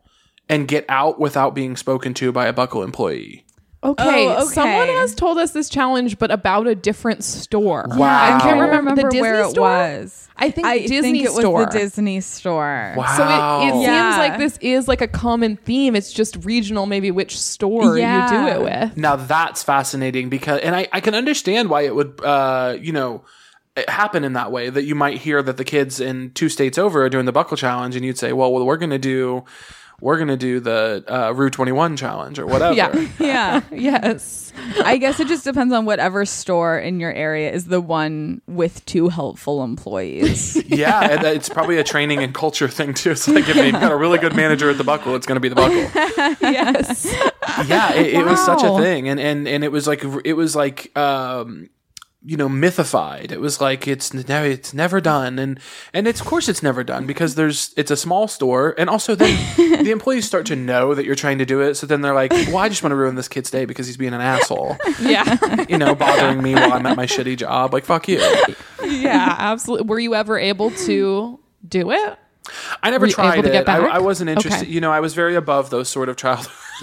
and get out without being spoken to by a buckle employee. Okay, Oh, okay. someone has told us this challenge, but about a different store. Wow. I I can't remember, the Disney where store. it was. I think I Disney think it was store. the Disney store. Wow. So it, it Yeah. seems like this is like a common theme. It's just regional, maybe which store Yeah. you do it with. Now that's fascinating because, and I, I can understand why it would, uh, you know, happen in that way that you might hear that the kids in two states over are doing the buckle challenge and you'd say, well, well, we're going to do, we're going to do the, uh, Rue 21 challenge or whatever. Yeah. (laughs) (laughs) Yeah. yes. I guess it just depends on whatever store in your area is the one with two helpful employees. (laughs) yeah. and It's probably a training and culture thing too. It's like if you've got a really good manager at the buckle, it's going to be the buckle. Yes. yeah, it, it was such a thing, and and and it was like it was like um, you know mythified. It was like it's never it's never done, and and it's of course it's never done because there's it's a small store, and also then (laughs) the employees start to know that you're trying to do it, so then they're like, well, I just want to ruin this kid's day because he's being an asshole, yeah. you know, bothering me while I'm at my shitty job. Like fuck you. Yeah. Absolutely. Were you ever able to do it? I never Were tried to it. get I, back? I wasn't interested. Okay. You know, I was very above those sort of child. (laughs) (laughs)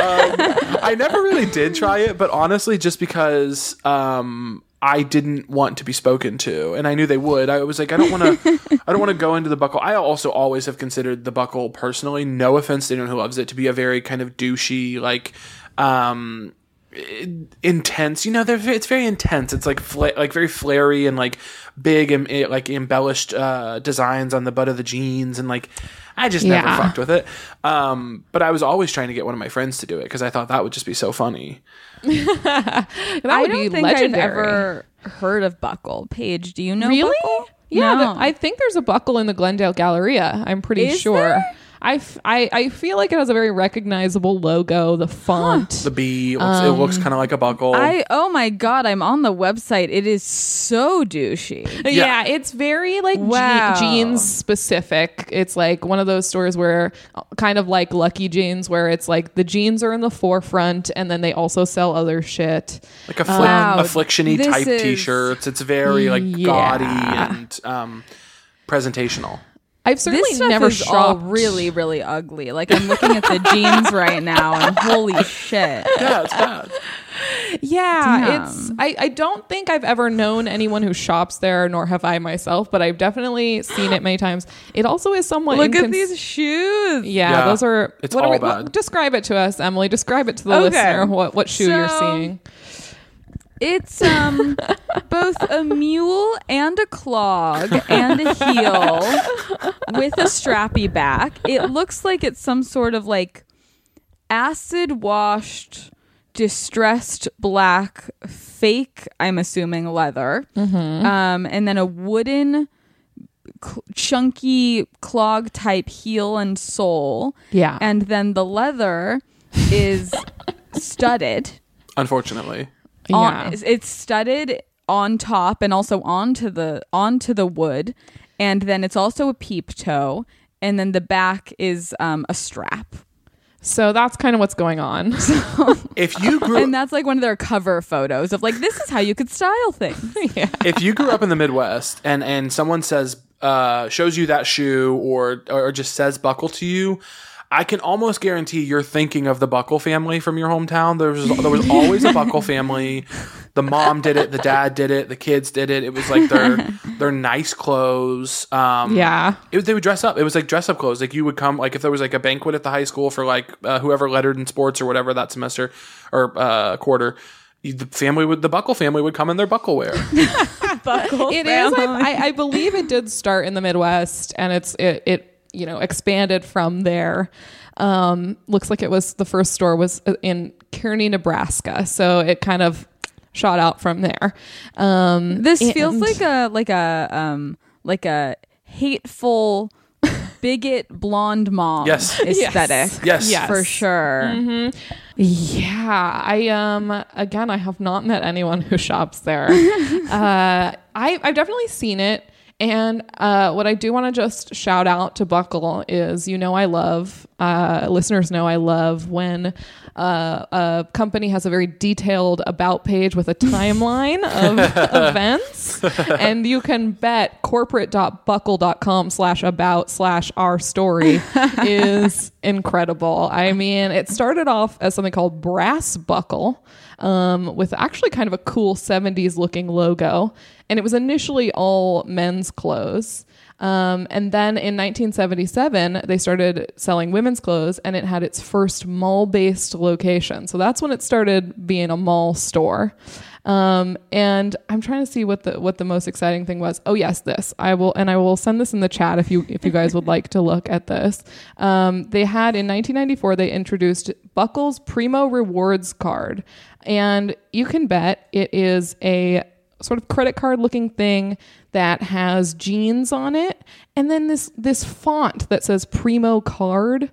um, I never really did try it, but honestly, just because um, I didn't want to be spoken to, and I knew they would. I was like, I don't want to. (laughs) I don't want to go into the buckle. I also always have considered the buckle personally. No offense to anyone who loves it, to be a very kind of douchey, like. Um, intense. You know, they're it's very intense. It's like fla- like very flary and like big and eh, like embellished uh, designs on the butt of the jeans and like I just never Yeah. fucked with it. Um, but I was always trying to get one of my friends to do it because I thought that would just be so funny. (laughs) That I would don't be think legendary. I've ever heard of Buckle. Paige, do you know Really? Buckle? Yeah, No. th- I think there's a buckle in the Glendale Galleria. I'm pretty Is sure. there? I, f- I, I feel like it has a very recognizable logo, the font. The bee, it looks, it looks kind of like a buckle. I oh my god, I'm on the website. It is so douchey. yeah. Yeah. it's very like je- jeans specific. It's like one of those stores where kind of like Lucky Jeans where it's like the jeans are in the forefront and then they also sell other shit. like a flick, Wow. afflictiony This type is- t-shirts. It's very like Yeah. gaudy and um, presentational. I've certainly This stuff never is all really, really ugly. Like I'm looking at the jeans right now, and holy shit! (laughs) Yeah, it's bad. Yeah, Damn. it's I, I don't think I've ever known anyone who shops there, nor have I myself, but I've definitely seen it many times. It also is somewhat Look at these shoes. Yeah, Yeah, those are. it's what are we- bad. what- describe it to us, Emily. Describe it to the Okay. listener. What what shoe you're seeing? It's um both a mule and a clog and a heel with a strappy back. It looks like it's some sort of like acid washed distressed black fake i'm assuming leather. Um and then a wooden cl- chunky clog type heel and sole. Yeah, and then the leather is studded. Unfortunately. Yeah. on, it's studded on top and also onto the onto the wood and then it's also a peep toe and then the back is um, a strap. So that's kind of what's going on. (laughs) (laughs) If you grew And that's like one of their cover photos of like this is how you could style things. (laughs) yeah. if you grew up in the Midwest and and someone says uh, shows you that shoe or or just says buckle to you, I can almost guarantee you're thinking of the Buckle family from your hometown. There was there was always a Buckle family. The mom did it, the dad did it, the kids did it. It was like their (laughs) their nice clothes. Um, Yeah. it, they would dress up. It was like dress up clothes. Like you would come, like if there was like a banquet at the high school for like uh, whoever lettered in sports or whatever that semester or uh, quarter. The family would, the Buckle family would come in their buckle wear. (laughs) Buckle It is. family. I, I, I believe it did start in the Midwest, and it's it, it you know expanded from there. Um, looks like it was the first store was in Kearney, Nebraska, so it kind of shot out from there. Um, This feels like a like a um like a hateful (laughs) bigot blonde mom Yes. aesthetic. Yes. Yes. For sure. Yeah, I um again I have not met anyone who shops there. (laughs) uh I I've definitely seen it and uh what I do want to just shout out to Buckle is you know I love uh listeners know I love when uh, a company has a very detailed about page with a timeline of (laughs) events. And you can bet corporate.buckle.com slash about slash our story is (laughs) incredible. I mean it started off as something called brass buckle um, with actually kind of a cool 70s looking logo and it was initially all men's clothes um, and then in 1977, they started selling women's clothes, and it had its first mall-based location. So that's when it started being a mall store. Um, and I'm trying to see what the what the most exciting thing was. Oh yes, this I will, and I will send this in the chat if you if you guys would like to look at this. Um, they had in 1994 they introduced Buckles Primo Rewards card, and you can bet it is a sort of credit card looking thing that has jeans on it and then this this font that says primo card.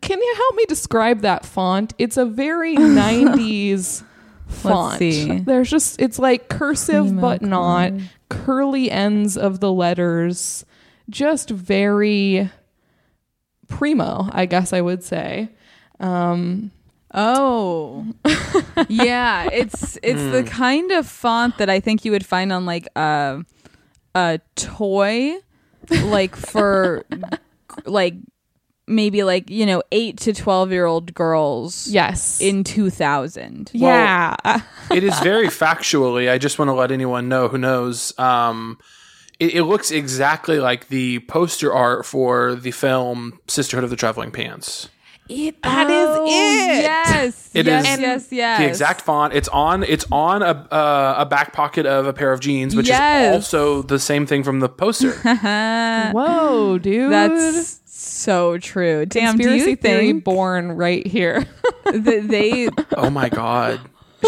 Can you help me describe that font? It's a very (laughs) 90s font. see. there's just it's like cursive Primo but not curly ends of the letters. Just very primo i guess i would say. Um Oh. (laughs) yeah, it's it's the kind of font that I think you would find on like a a toy like for (laughs) like maybe like, you know, 8 to 12 year old girls yes in 2000. yeah (laughs) it is very factually. I just want to let anyone know who knows. Um, it, it looks exactly like the poster art for the film Sisterhood of the Traveling Pants. It, that is Oh, it Yes. It yes, is yes, yes. The exact font. It's on. It's on a uh, a back pocket of a pair of jeans, which Yes. is also the same thing from the poster. (laughs) Whoa, dude. That's so true. Damn, do conspiracy you theory think born right here. (laughs) that they (laughs) oh my god,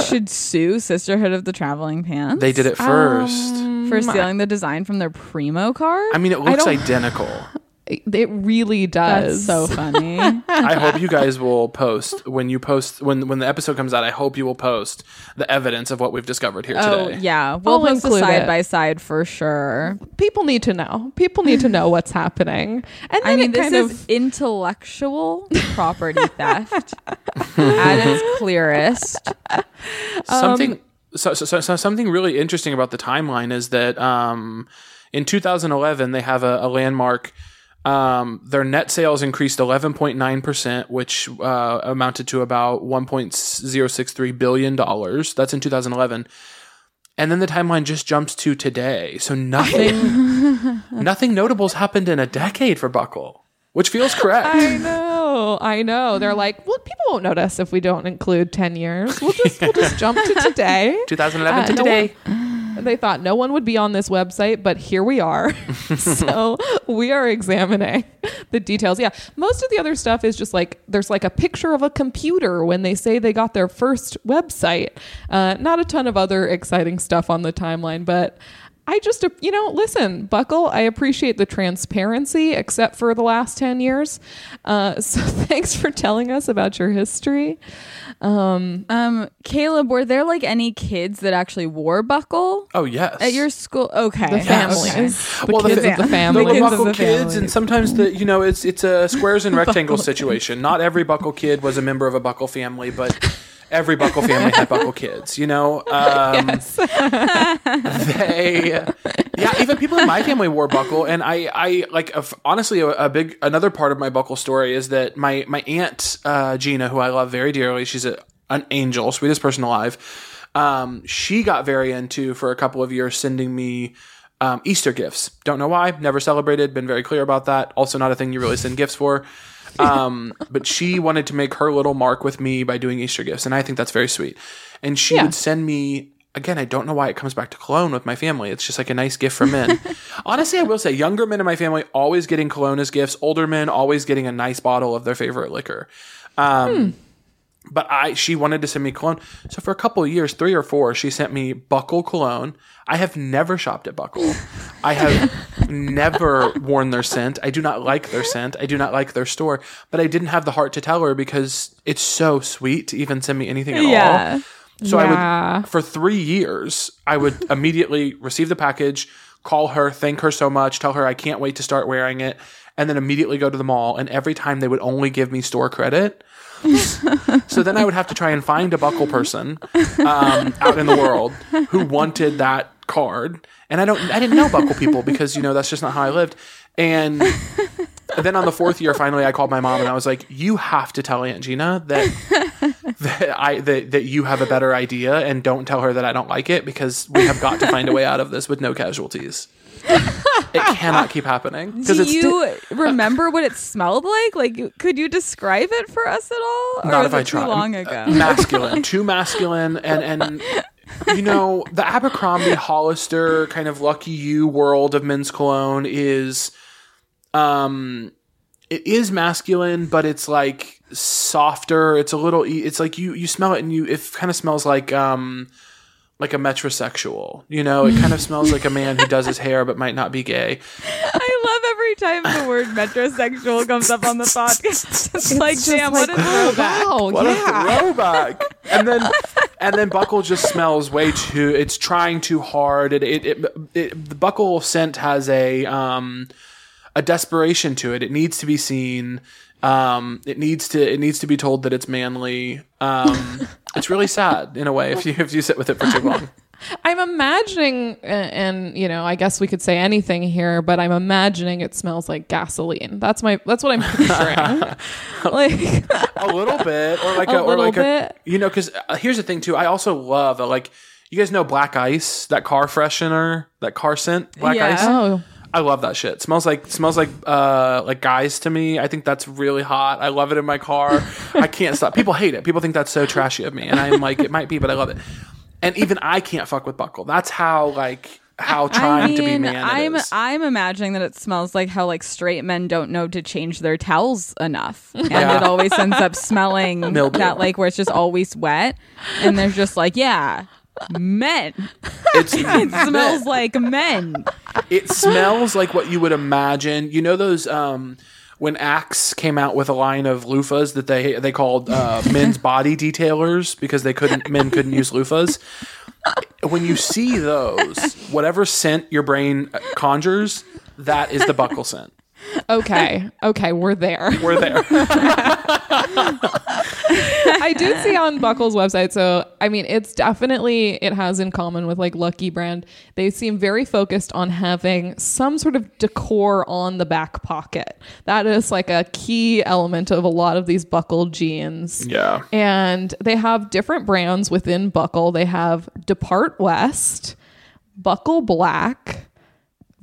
should sue Sisterhood of the Traveling Pants they did it first. for stealing the design from their Primo card? I mean, it looks identical. It really That's does. so funny. (laughs) I hope you guys will post when you post when when the episode comes out. I hope you will post the evidence of what we've discovered here oh today. yeah, we'll I'll post a side it. by side for sure. People need to know. People need to know what's happening. And then I mean, it this kind is of intellectual property (laughs) theft at its clearest. something so, so, so, so something really interesting about the timeline is that um, in 2011 they have a, a landmark um, their net sales increased 11.9% which uh, amounted to about 1.063 billion dollars that's in 2011 and then the timeline just jumps to today so nothing (laughs) nothing notable's happened in a decade for buckle which feels correct I know, I know. They're like, well, people won't notice if we don't include ten years. We'll just we'll just jump to (laughs) today. 2011 Uh, to no today one- they thought no one would be on this website, but here we are. (laughs) so we are examining the details. Yeah, most of the other stuff is just like there's like a picture of a computer when they say they got their first website. Uh, not a ton of other exciting stuff on the timeline, but I just, you know, listen, Buckle, I appreciate the transparency, except for the last 10 years. Uh, (laughs) so thanks for telling us about your history. Um, Um, Caleb, were there like any kids that actually wore buckle Oh yes. at your school? Okay, the Yeah, families, okay. the Well, the kids fa- of the the family. kids of buckle the kids, and sometimes the you know it's it's a squares and (laughs) rectangles situation. Not every buckle kid was a member of a buckle family, but every buckle family had buckle kids. You know, (laughs) um, they yeah. Even people in my family wore buckle, and I I like uh, honestly a, a big another part of my buckle story is that my my aunt uh, Gina, who I love very dearly, she's a, an angel, sweetest person alive. Um, she got very into for a couple of years sending me um, Easter gifts. Don't know why. Never celebrated. Been very clear about that. Also, not a thing you really send gifts for. Um, but she wanted to make her little mark with me by doing Easter gifts, and I think that's very sweet. And she Yeah. would send me. Again, I don't know why it comes back to cologne with my family. It's just like a nice gift for men. (laughs) Honestly, I will say younger men in my family always getting cologne as gifts. Older men always getting a nice bottle of their favorite liquor. Um, but I she wanted to send me cologne. So for a couple of years, three or four, she sent me Buckle cologne. I have never shopped at Buckle. I have (laughs) never worn their scent. I do not like their scent. I do not like their store. But I didn't have the heart to tell her because it's so sweet to even send me anything at Yeah. all. So I would for three years, I would (laughs) immediately receive the package, call her, thank her so much, tell her I can't wait to start wearing it, and then immediately go to the mall. And every time they would only give me store credit. (laughs) so then I would have to try and find a buckle person um, out in the world who wanted that card. And I don't, I didn't know buckle people because you know that's just not how I lived. And then on the fourth year, finally, I called my mom and I was like, "You have to tell Aunt Gina that that I that, that you have a better idea, and don't tell her that I don't like it because we have got to find a way out of this with no casualties. It cannot keep happening Do it's you (laughs) remember what it smelled like? Like, could you describe it for us at all? Or Not was if I it too long ago? masculine, (laughs) too masculine, and and you know the Abercrombie Hollister kind of Lucky You world of men's cologne is, um, it is masculine, but it's like softer. It's a little. It's like you you smell it and you it kind of smells like um like a metrosexual. You know, it kind of smells like a man who does his hair but might not be gay. (laughs) I love every time the word metrosexual comes up on the podcast. (laughs) It's, like, damn, what a throwback. Wow, What yeah. a throwback! And then, and then Buckle just smells way too. It's trying too hard. It, it, it, it the Buckle scent has a um a desperation to it. It needs to be seen. Um, it needs to it needs to be told that it's manly. Um, (laughs) it's really sad in a way if you if you sit with it for too long. (laughs) I'm imagining, and you know, I guess we could say anything here, but I'm imagining it smells like gasoline. That's my. That's what I'm picturing. (laughs) like, a little bit, or like A a, or like bit. a, you know, because uh, here's the thing too. I also love uh, like you guys know Black Ice, that car freshener, that car scent, Black Yeah. Ice. oh, I love that shit. smells like smells like uh like guys to me. I think that's really hot. I love it in my car. I can't stop. People hate it. People think that's so trashy of me, and I'm like, it might be, but I love it. And even I can't fuck with Buckle. That's how like how trying I to be man I'm is. I'm imagining that it smells like how like straight men don't know to change their towels enough, and Yeah. it always ends up smelling Mildew. that like where it's just always wet, and they're just like, yeah, men. It's (laughs) It smells like men. it smells like what you would imagine. You know those um when Axe came out with a line of loofahs that they they called uh, (laughs) men's body detailers because they couldn't men couldn't use loofahs. When you see those, whatever scent your brain conjures, that is the buckle scent. okay, okay, we're there. We're there. (laughs) I did see (laughs) on Buckle's website. So, I mean, it's definitely, it has in common with like Lucky Brand. They seem very focused on having some sort of decor on the back pocket. That is like a key element of a lot of these Buckle jeans. Yeah. And they have different brands within Buckle. They have Depart West, Buckle Black,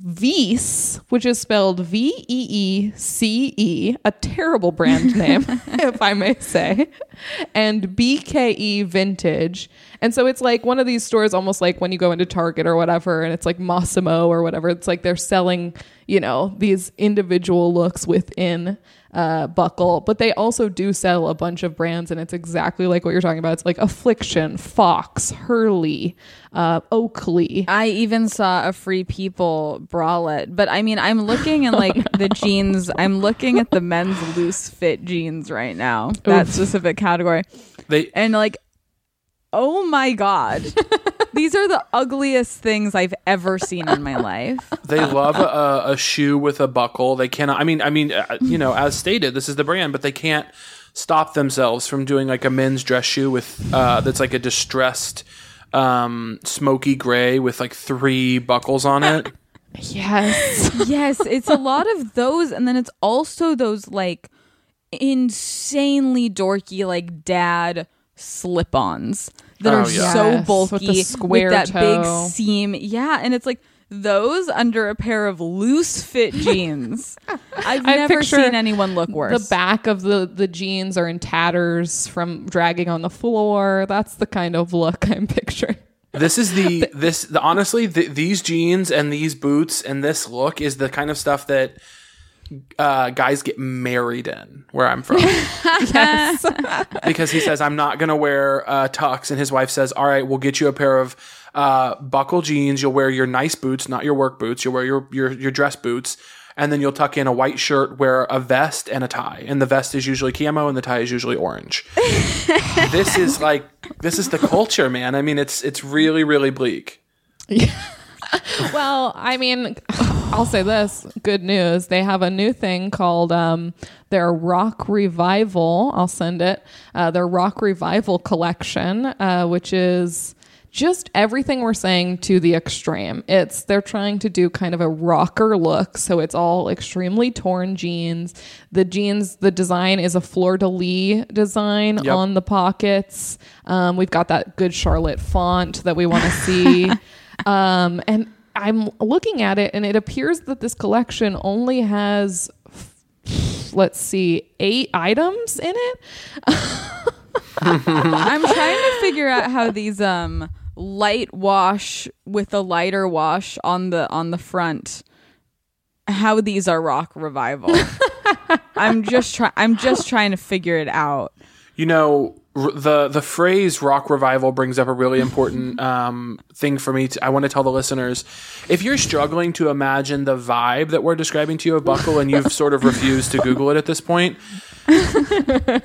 Veece, which is spelled V E E C E, a terrible brand (laughs) name, if I may say, and BKE Vintage. And so it's like one of these stores, almost like when you go into Target or whatever, and it's like Mossimo or whatever. It's like they're selling, you know, these individual looks within uh, Buckle, but they also do sell a bunch of brands, and it's exactly like what you're talking about. It's like Affliction, Fox, Hurley, uh, Oakley. I even saw a Free People bralette, but I mean, I'm looking at like (laughs) the jeans. I'm looking at the men's loose fit jeans right now. That Oof. specific category, They and like, oh my god, (laughs) these are the ugliest things I've ever seen in my (laughs) life. they love a, a shoe with a buckle. They cannot. I mean, I mean, uh, you know, as stated, this is the brand, but they can't stop themselves from doing like a men's dress shoe with uh, that's like a distressed um, smoky gray with like three buckles on it. (laughs) Yes. yes, it's a lot of those, and then it's also those like insanely dorky like dad slip-ons that Oh, are yeah. so Yes, bulky with the square that toe. big seam. Yeah, and it's like those under a pair of loose fit (laughs) jeans. I've I never seen anyone look worse. The back of the the jeans are in tatters from dragging on the floor. That's the kind of look I'm picturing. This is the (laughs) this the, honestly th these jeans and these boots and this look is the kind of stuff that uh, guys get married in where I'm from. (laughs) Yes. (laughs) because he says I'm not going to wear uh, tux, and his wife says, "All right, we'll get you a pair of uh, buckle jeans. You'll wear your nice boots, not your work boots. You'll wear your your your dress boots." And then you'll tuck in a white shirt, wear a vest and a tie. And the vest is usually camo and the tie is usually orange. (laughs) this is like this is the culture, man. I mean, it's it's really, really bleak. well, I mean, I'll say this good news. They have a new thing called um, their Rock Revival. I'll send it. Uh, their Rock Revival collection, uh, which is just everything we're saying to the extreme. It's they're trying to do kind of a rocker look, so it's all extremely torn jeans. The jeans, the design is a fleur de lis design Yep. on the pockets. Um, we've got that Good Charlotte font that we want to see. (laughs) um, and I'm looking at it, and it appears that this collection only has, let's see, eight items in it. (laughs) I'm trying to figure out how these um light wash with a lighter wash on the on the front how these are rock revival. (laughs) I'm just trying I'm just trying to figure it out. You know, r- the the phrase "rock revival" brings up a really important (laughs) um, thing for me. To, I want to tell the listeners: if you're struggling to imagine the vibe that we're describing to you of Buckle, and you've sort of refused to Google it at this point, (laughs)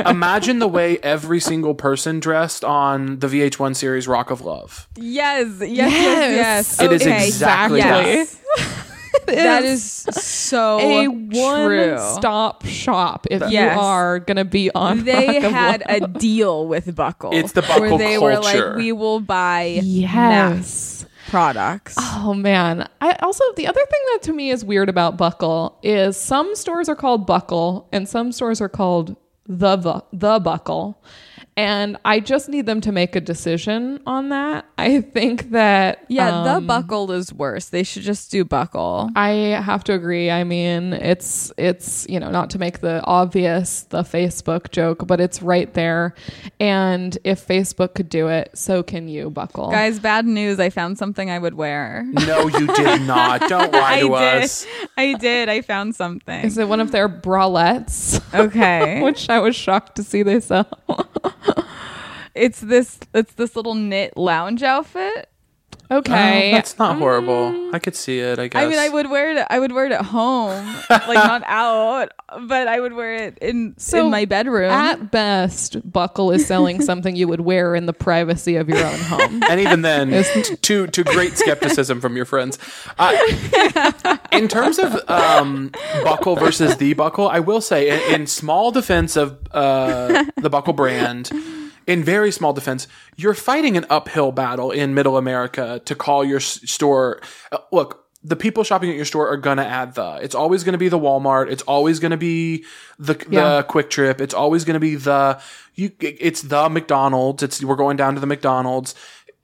imagine the way every single person dressed on the VH1 series "Rock of Love." Yes, yes, yes, yes. Yes. It is Okay. exactly Yes. (laughs) (laughs) It That is so (laughs) a one-stop shop if Yes. you are gonna be on. They Rock of had Love. a (laughs) deal with Buckle. It's the where Buckle they were culture. like, we will buy Yes. mass products. Oh man. I also the other thing that to me is weird about Buckle is some stores are called Buckle and some stores are called the the, the Buckle. And I just need them to make a decision on that. I think that Yeah, the um, buckle is worse. They should just do buckle. I have to agree. I mean, it's it's you know not to make the obvious the Facebook joke, but it's right there. And if Facebook could do it, so can you, Buckle. Guys, bad news. I found something I would wear. No, you did (laughs) not. Don't lie I to did. us. I did. I found something. Is it one of their bralettes? Okay. (laughs) Which I was shocked to see they sell. (laughs) it's this it's this little knit lounge outfit. Okay. Oh, that's not horrible. I could see it. I guess. I mean, I would wear it. I would wear it at home, like not (laughs) out, but I would wear it in So, in my bedroom. At best, Buckle is selling something you would wear in the privacy of your own home. and even then, (laughs) t- to to great skepticism from your friends. Uh, (laughs) in terms of um, buckle versus the buckle, I will say, in, in small defense of uh, the buckle brand, in very small defense, you're fighting an uphill battle in Middle America to call your store. Uh, look. The people shopping at your store are gonna add the. It's always gonna be the Walmart. It's always gonna be the the QuikTrip. It's always gonna be the you. It's the McDonald's. It's we're going down to the McDonald's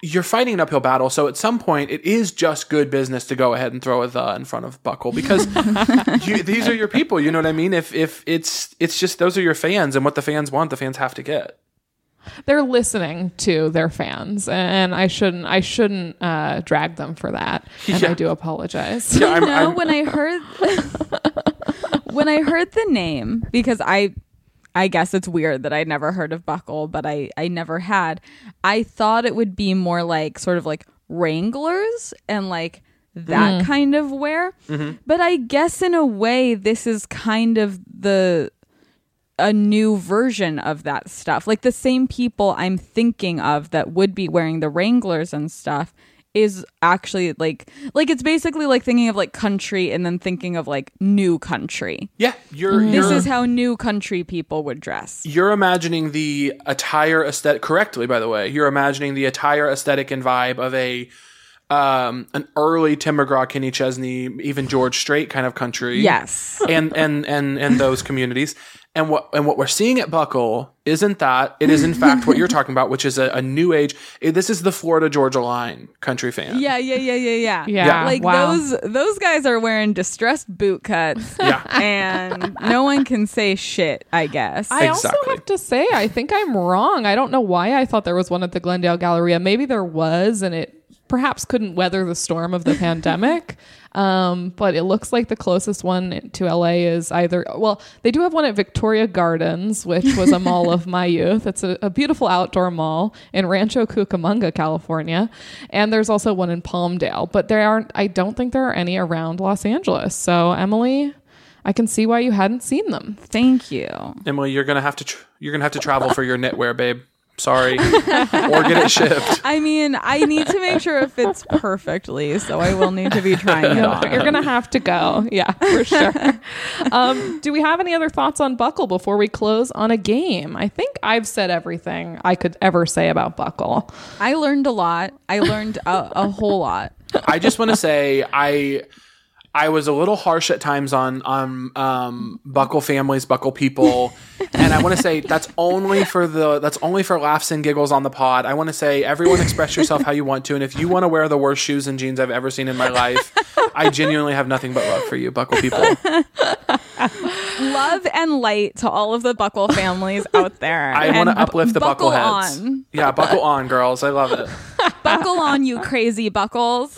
you're fighting an uphill battle. So at some point, it is just good business to go ahead and throw a the in front of Buckle because (laughs) you, these are your people. You know what I mean? If if it's it's just those are your fans, and what the fans want, the fans have to get. They're listening to their fans, and I shouldn't I shouldn't uh, drag them for that. (laughs) And Yeah. I do apologize. Yeah, I'm, no, I'm- when I heard (laughs) when I heard the name because I I guess it's weird that I'd never heard of Buckle, but I I never had. I thought it would be more like sort of like Wranglers and like that kind of wear. But I guess in a way this is kind of the a new version of that stuff. Like the same people I'm thinking of that would be wearing the Wranglers and stuff is actually like like it's basically like thinking of like country and then thinking of like new country. yeah, you're This you're is how new country people would dress. you're imagining the attire aesthetic correctly. By the way, you're imagining the attire aesthetic and vibe of a um an early Tim McGraw, Kenny Chesney, even George Strait kind of country. Yes. and and and and those communities. And what and what we're seeing at Buckle isn't that it is in (laughs) fact what you're talking about, which is a, a new age. eh, This is the Florida Georgia Line country fan. Yeah, yeah, yeah, yeah, yeah. (laughs) Yeah. Like Wow. those those guys are wearing distressed boot cuts. (laughs) Yeah. and no one can say shit, I guess. I also have to say, I think I'm wrong. I don't know why I thought there was one at the Glendale Galleria. Maybe there was, and it perhaps couldn't weather the storm of the pandemic. Um, but it looks like the closest one to LA is either, well, they do have one at Victoria Gardens, which was a mall of my (laughs) youth. It's a, a beautiful outdoor mall in Rancho Cucamonga, California. And there's also one in Palmdale, but there aren't, I don't think there are any around Los Angeles. So, Emily, I can see why you hadn't seen them. Thank you. Emily, you're gonna have to tr- you're gonna have to travel for your knitwear, babe. Sorry, (laughs) or get it shipped. I mean, I need to make sure it fits perfectly, so I will need to be trying it on. You're gonna have to go. Yeah, for sure. (laughs) um, do we have any other thoughts on Buckle before we close on a game? I think I've said everything I could ever say about Buckle. I learned a lot. I learned a, a whole lot. I just want to say I I was a little harsh at times on on um, Buckle families, Buckle people, (laughs) and I want to say that's only for the that's only for laughs and giggles on the pod. I want to say everyone express yourself how you want to, and if you want to wear the worst shoes and jeans I've ever seen in my life, I genuinely have nothing but love for you, Buckle people. (laughs) Love and light to all of the Buckle families out there. I want to uplift the buckle buckle heads. on. Yeah, buckle on, girls. I love it. (laughs) Buckle on, you crazy buckles.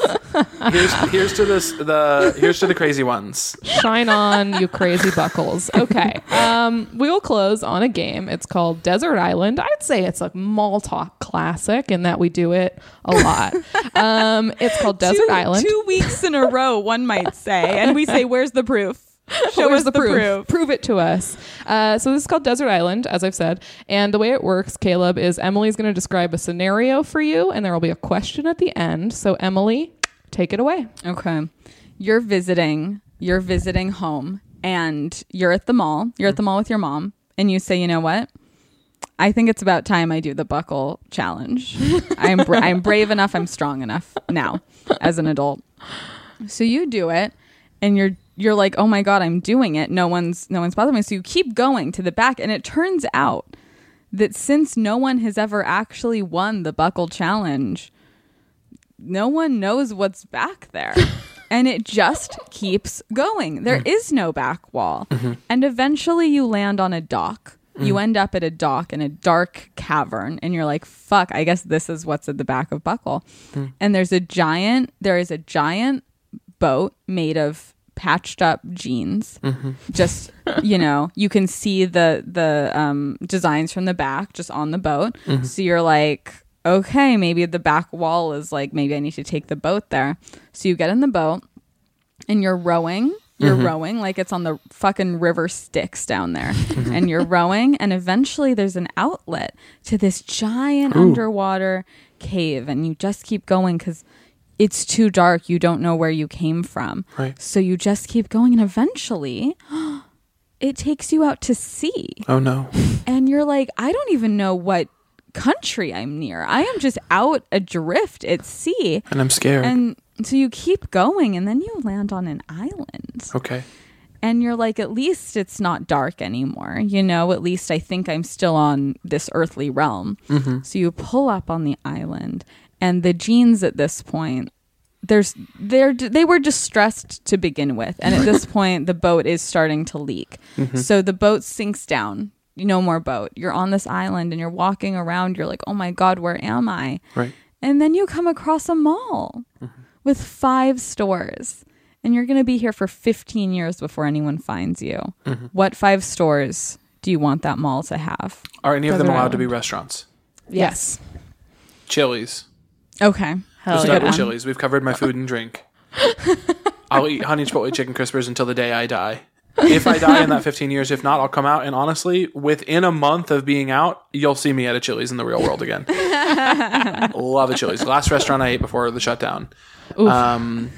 Here's here's to this the here's to the crazy ones. Shine on, you crazy buckles. Okay. Um, we will close on a game. It's called Desert Island. I'd say it's a mall talk classic in that we do it a lot. (laughs) Um, it's called Desert two, Island. Two weeks in a row, one might say. And we say, Where's the proof? (laughs) Show Where's us the, proof. Prove it to us. Uh, so this is called Desert Island, as I've said. And the way it works, Caleb, is Emily's going to describe a scenario for you, and there will be a question at the end. So Emily, take it away. Okay. You're visiting, you're visiting home, and you're at the mall. You're at the mall with your mom, and you say, You know what? I think it's about time I do the buckle challenge. (laughs) I'm bra- I'm brave enough. I'm strong enough now as an adult. So you do it, and you're you're like, oh my god, I'm doing it. No one's no one's bothering me. So you keep going to the back, and it turns out that since no one has ever actually won the buckle challenge, no one knows what's back there. (laughs) and it just keeps going. There mm. is no back wall. Mm-hmm. And eventually you land on a dock. You mm. end up at a dock in a dark cavern and you're like, fuck, I guess this is what's at the back of Buckle. Mm. And there's a giant there is a giant boat made of patched up jeans. Mm-hmm. Just you know, you can see the the um, designs from the back just on the boat. Mm-hmm. So you're like, okay, maybe the back wall is like maybe I need to take the boat there. So you get in the boat and you're rowing. You're mm-hmm. rowing like it's on the fucking river Styx down there. (laughs) Mm-hmm. and you're rowing and eventually there's an outlet to this giant underwater cave and you just keep going cuz it's too dark. You don't know where you came from. Right. So you just keep going and eventually (gasps) it takes you out to sea Oh no. and you're like, I don't even know what country I'm near. I am just out adrift at sea. And I'm scared. And so you keep going and then you land on an island. okay. And you're like, at least it's not dark anymore. You know, at least I think I'm still on this earthly realm. Mm-hmm. So you pull up on the island and the jeans at this point there's they're they were distressed to begin with and at this (laughs) point the boat is starting to leak mm-hmm. so the boat sinks down no more boat. You're on this island and you're walking around. You're like, oh my God, where am I? Right. And then you come across a mall mm-hmm. with five stores. And you're going to be here for 15 years before anyone finds you. Mm-hmm. What five stores do you want that mall to have? Are any of them Desert allowed to be restaurants? Yes. Chili's. Okay. Hell We've yeah. started Chili's. We've covered my food and drink. (laughs) I'll eat honey chipotle chicken crispers until the day I die. If I die in that (laughs) 15 years, if not, I'll come out. And honestly, within a month of being out, you'll see me at a Chili's in the real world again. (laughs) Love a Chili's. Last restaurant I ate before the shutdown. Um,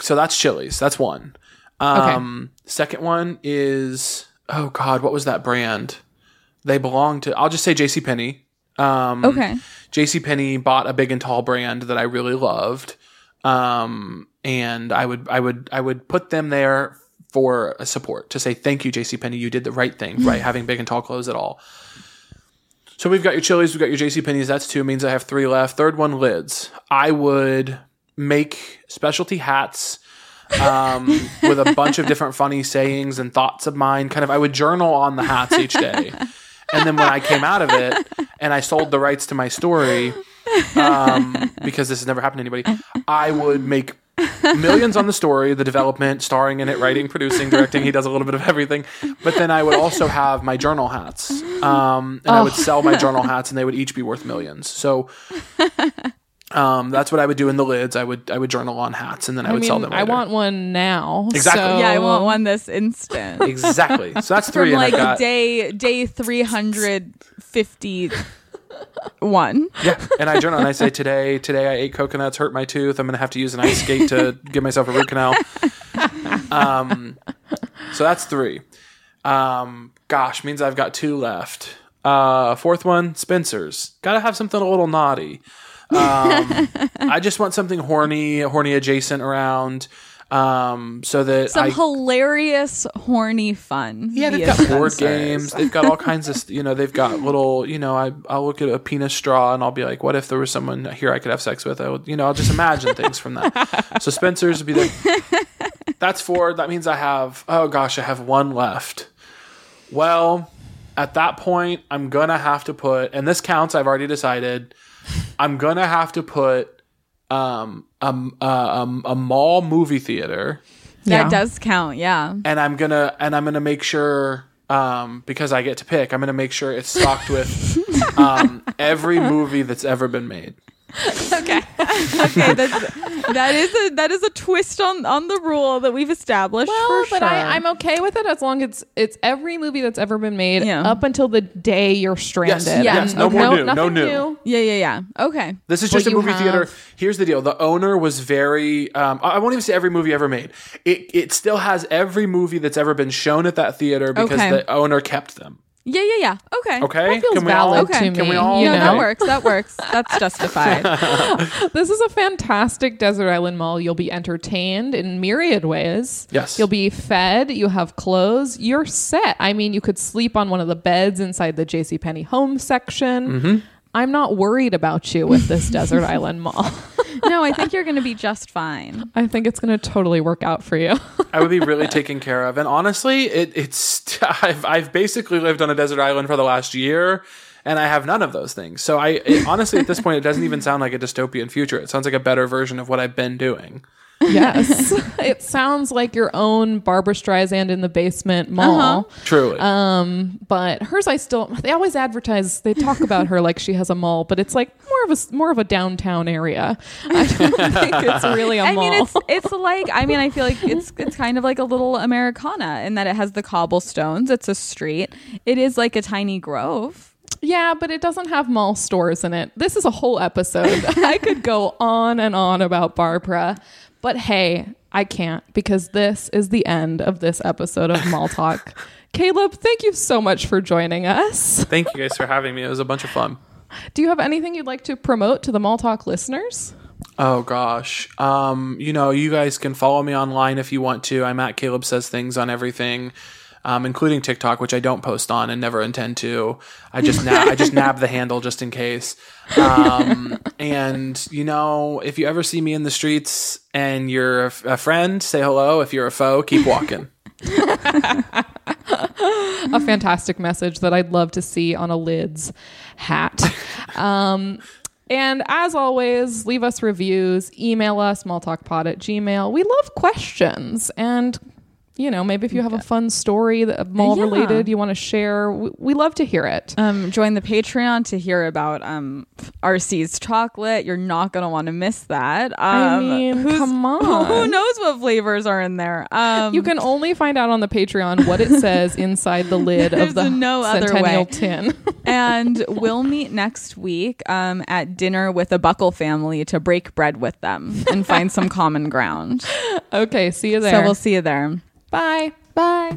so that's Chili's. That's one. Um, Second one is oh god, what was that brand? They belong to. I'll just say J C Penney. Um, Okay. JC Penney bought a big and tall brand that I really loved. Um, and I would I would I would put them there for a support to say thank you JC Penney you did the right thing right having big and tall clothes at all. So we've got your Chili's, we've got your JC Penney's. That's two means I have three left. Third one Lids. I would make specialty hats um, (laughs) with a bunch of different funny sayings and thoughts of mine. Kind of, I would journal on the hats each day. And then when I came out of it and I sold the rights to my story, um, because this has never happened to anybody, I would make (laughs) millions on the story, the development, starring in it, writing, producing, directing. He does a little bit of everything. But then I would also have my journal hats, um, and I would sell my journal hats, and they would each be worth millions. So. Um, that's what I would do in the Lids. I would I would journal on hats and then I I would mean, sell them. I want one now. Exactly. so- Yeah, I want one this instant. exactly. So that's (laughs) three. From and I've like got, day day 351. Yeah, and I journal and I say today, today I ate coconuts, hurt my tooth. I'm gonna have to use an ice skate to give myself a root canal. Um, so that's three. Um, gosh, means I've got two left. Uh, fourth one, Spencer's. Got to have something a little naughty. Um, I just want something horny, horny adjacent around, um, so that Some I hilarious, horny fun. Yeah, they've got board Spencer's. games. They've got all kinds of, you know, they've got little, you know, I, I'll look at a penis straw and I'll be like, what if there was someone here I could have sex with? I would, you know, I'll just imagine things from that. So Spencer's would be there. That's four. That means I have, oh gosh, I have one left. Well, at that point, I'm going to have to put, and this counts, I've already decided, I'm going to have to put um, um, uh, um, a mall movie theater That Yeah. does count, yeah. and I'm gonna and I'm gonna make sure um, because I get to pick. I'm gonna make sure it's stocked with (laughs) um, every movie that's ever been made. (laughs) Okay, that's, that is a that is a twist on on the rule that we've established. Well, for but sure. I, I'm okay with it as long as it's it's every movie that's ever been made Yeah. up until the day you're stranded. Yes, yes, And no more new, no nothing new. yeah, yeah, yeah. Okay, This is But just a movie have- theater. Here's the deal: the owner was very. Um, I I won't even say every movie ever made. It it still has every movie that's ever been shown at that theater because Okay. the owner kept them. Yeah, yeah, yeah. Okay, Okay, That feels can we all? valid Okay. to Can me. we all- you No, know? that works. That works. That's justified. (laughs) (laughs) This is a fantastic desert island mall. You'll be entertained in myriad ways. Yes. You'll be fed, you have clothes, you're set. I mean, you could sleep on one of the beds inside the JCPenney home section. Mm-hmm. I'm not worried about you with this desert island mall. (laughs) no, I think you're going to be just fine. (laughs) I think it's going to totally work out for you. (laughs) I would be really taken care of. And honestly, it, it's (laughs) I've I've basically lived on a desert island for the last year, and I have none of those things. So I it, honestly, at this point, it doesn't even sound like a dystopian future. It sounds like a better version of what I've been doing. Yes. (laughs) it sounds like your own Barbra Streisand in the basement mall. Truly, Um, but hers, I still. They always advertise. They talk about her like she has a mall, but it's like more of a more of a downtown area. (laughs) I don't think it's really a I mall. I mean, it's it's like I mean, I feel like it's it's kind of like a little Americana in that it has the cobblestones. It's a street. It is like a tiny grove. yeah, but it doesn't have mall stores in it. This is a whole episode. (laughs) I could go on and on about Barbra, but hey, I can't because this is the end of this episode of Mall (laughs) Talk. Caleb, thank you so much for joining us. thank you guys for having me. It was a bunch of fun. Do you have anything you'd like to promote to the Mall Talk listeners? Oh gosh. Um, you know, you guys can follow me online if you want to. I'm at Caleb says things on everything. Um, including TikTok, which I don't post on and never intend to. I just nab, I just nab the handle just in case. Um, and you know, if you ever see me in the streets and you're a, f- a friend, say hello. If you're a foe, keep walking. (laughs) a fantastic message that I'd love to see on a Lids hat. Um, and as always, leave us reviews, email us, malltalkpod at gmail. We love questions and you know, maybe if you have a fun story that mall Yeah. related you want to share, we, we love to hear it. Um, join the Patreon to hear about um, our See's chocolate. You're not going to want to miss that. Um, I mean, come (laughs) on. who knows what flavors are in there? Um, You can only find out on the Patreon what it (laughs) says inside the lid of the no Centennial tin. (laughs) and we'll meet next week um, at dinner with the Buckle family to break bread with them and find some common ground. okay, see you there. So we'll see you there. Bye. Bye.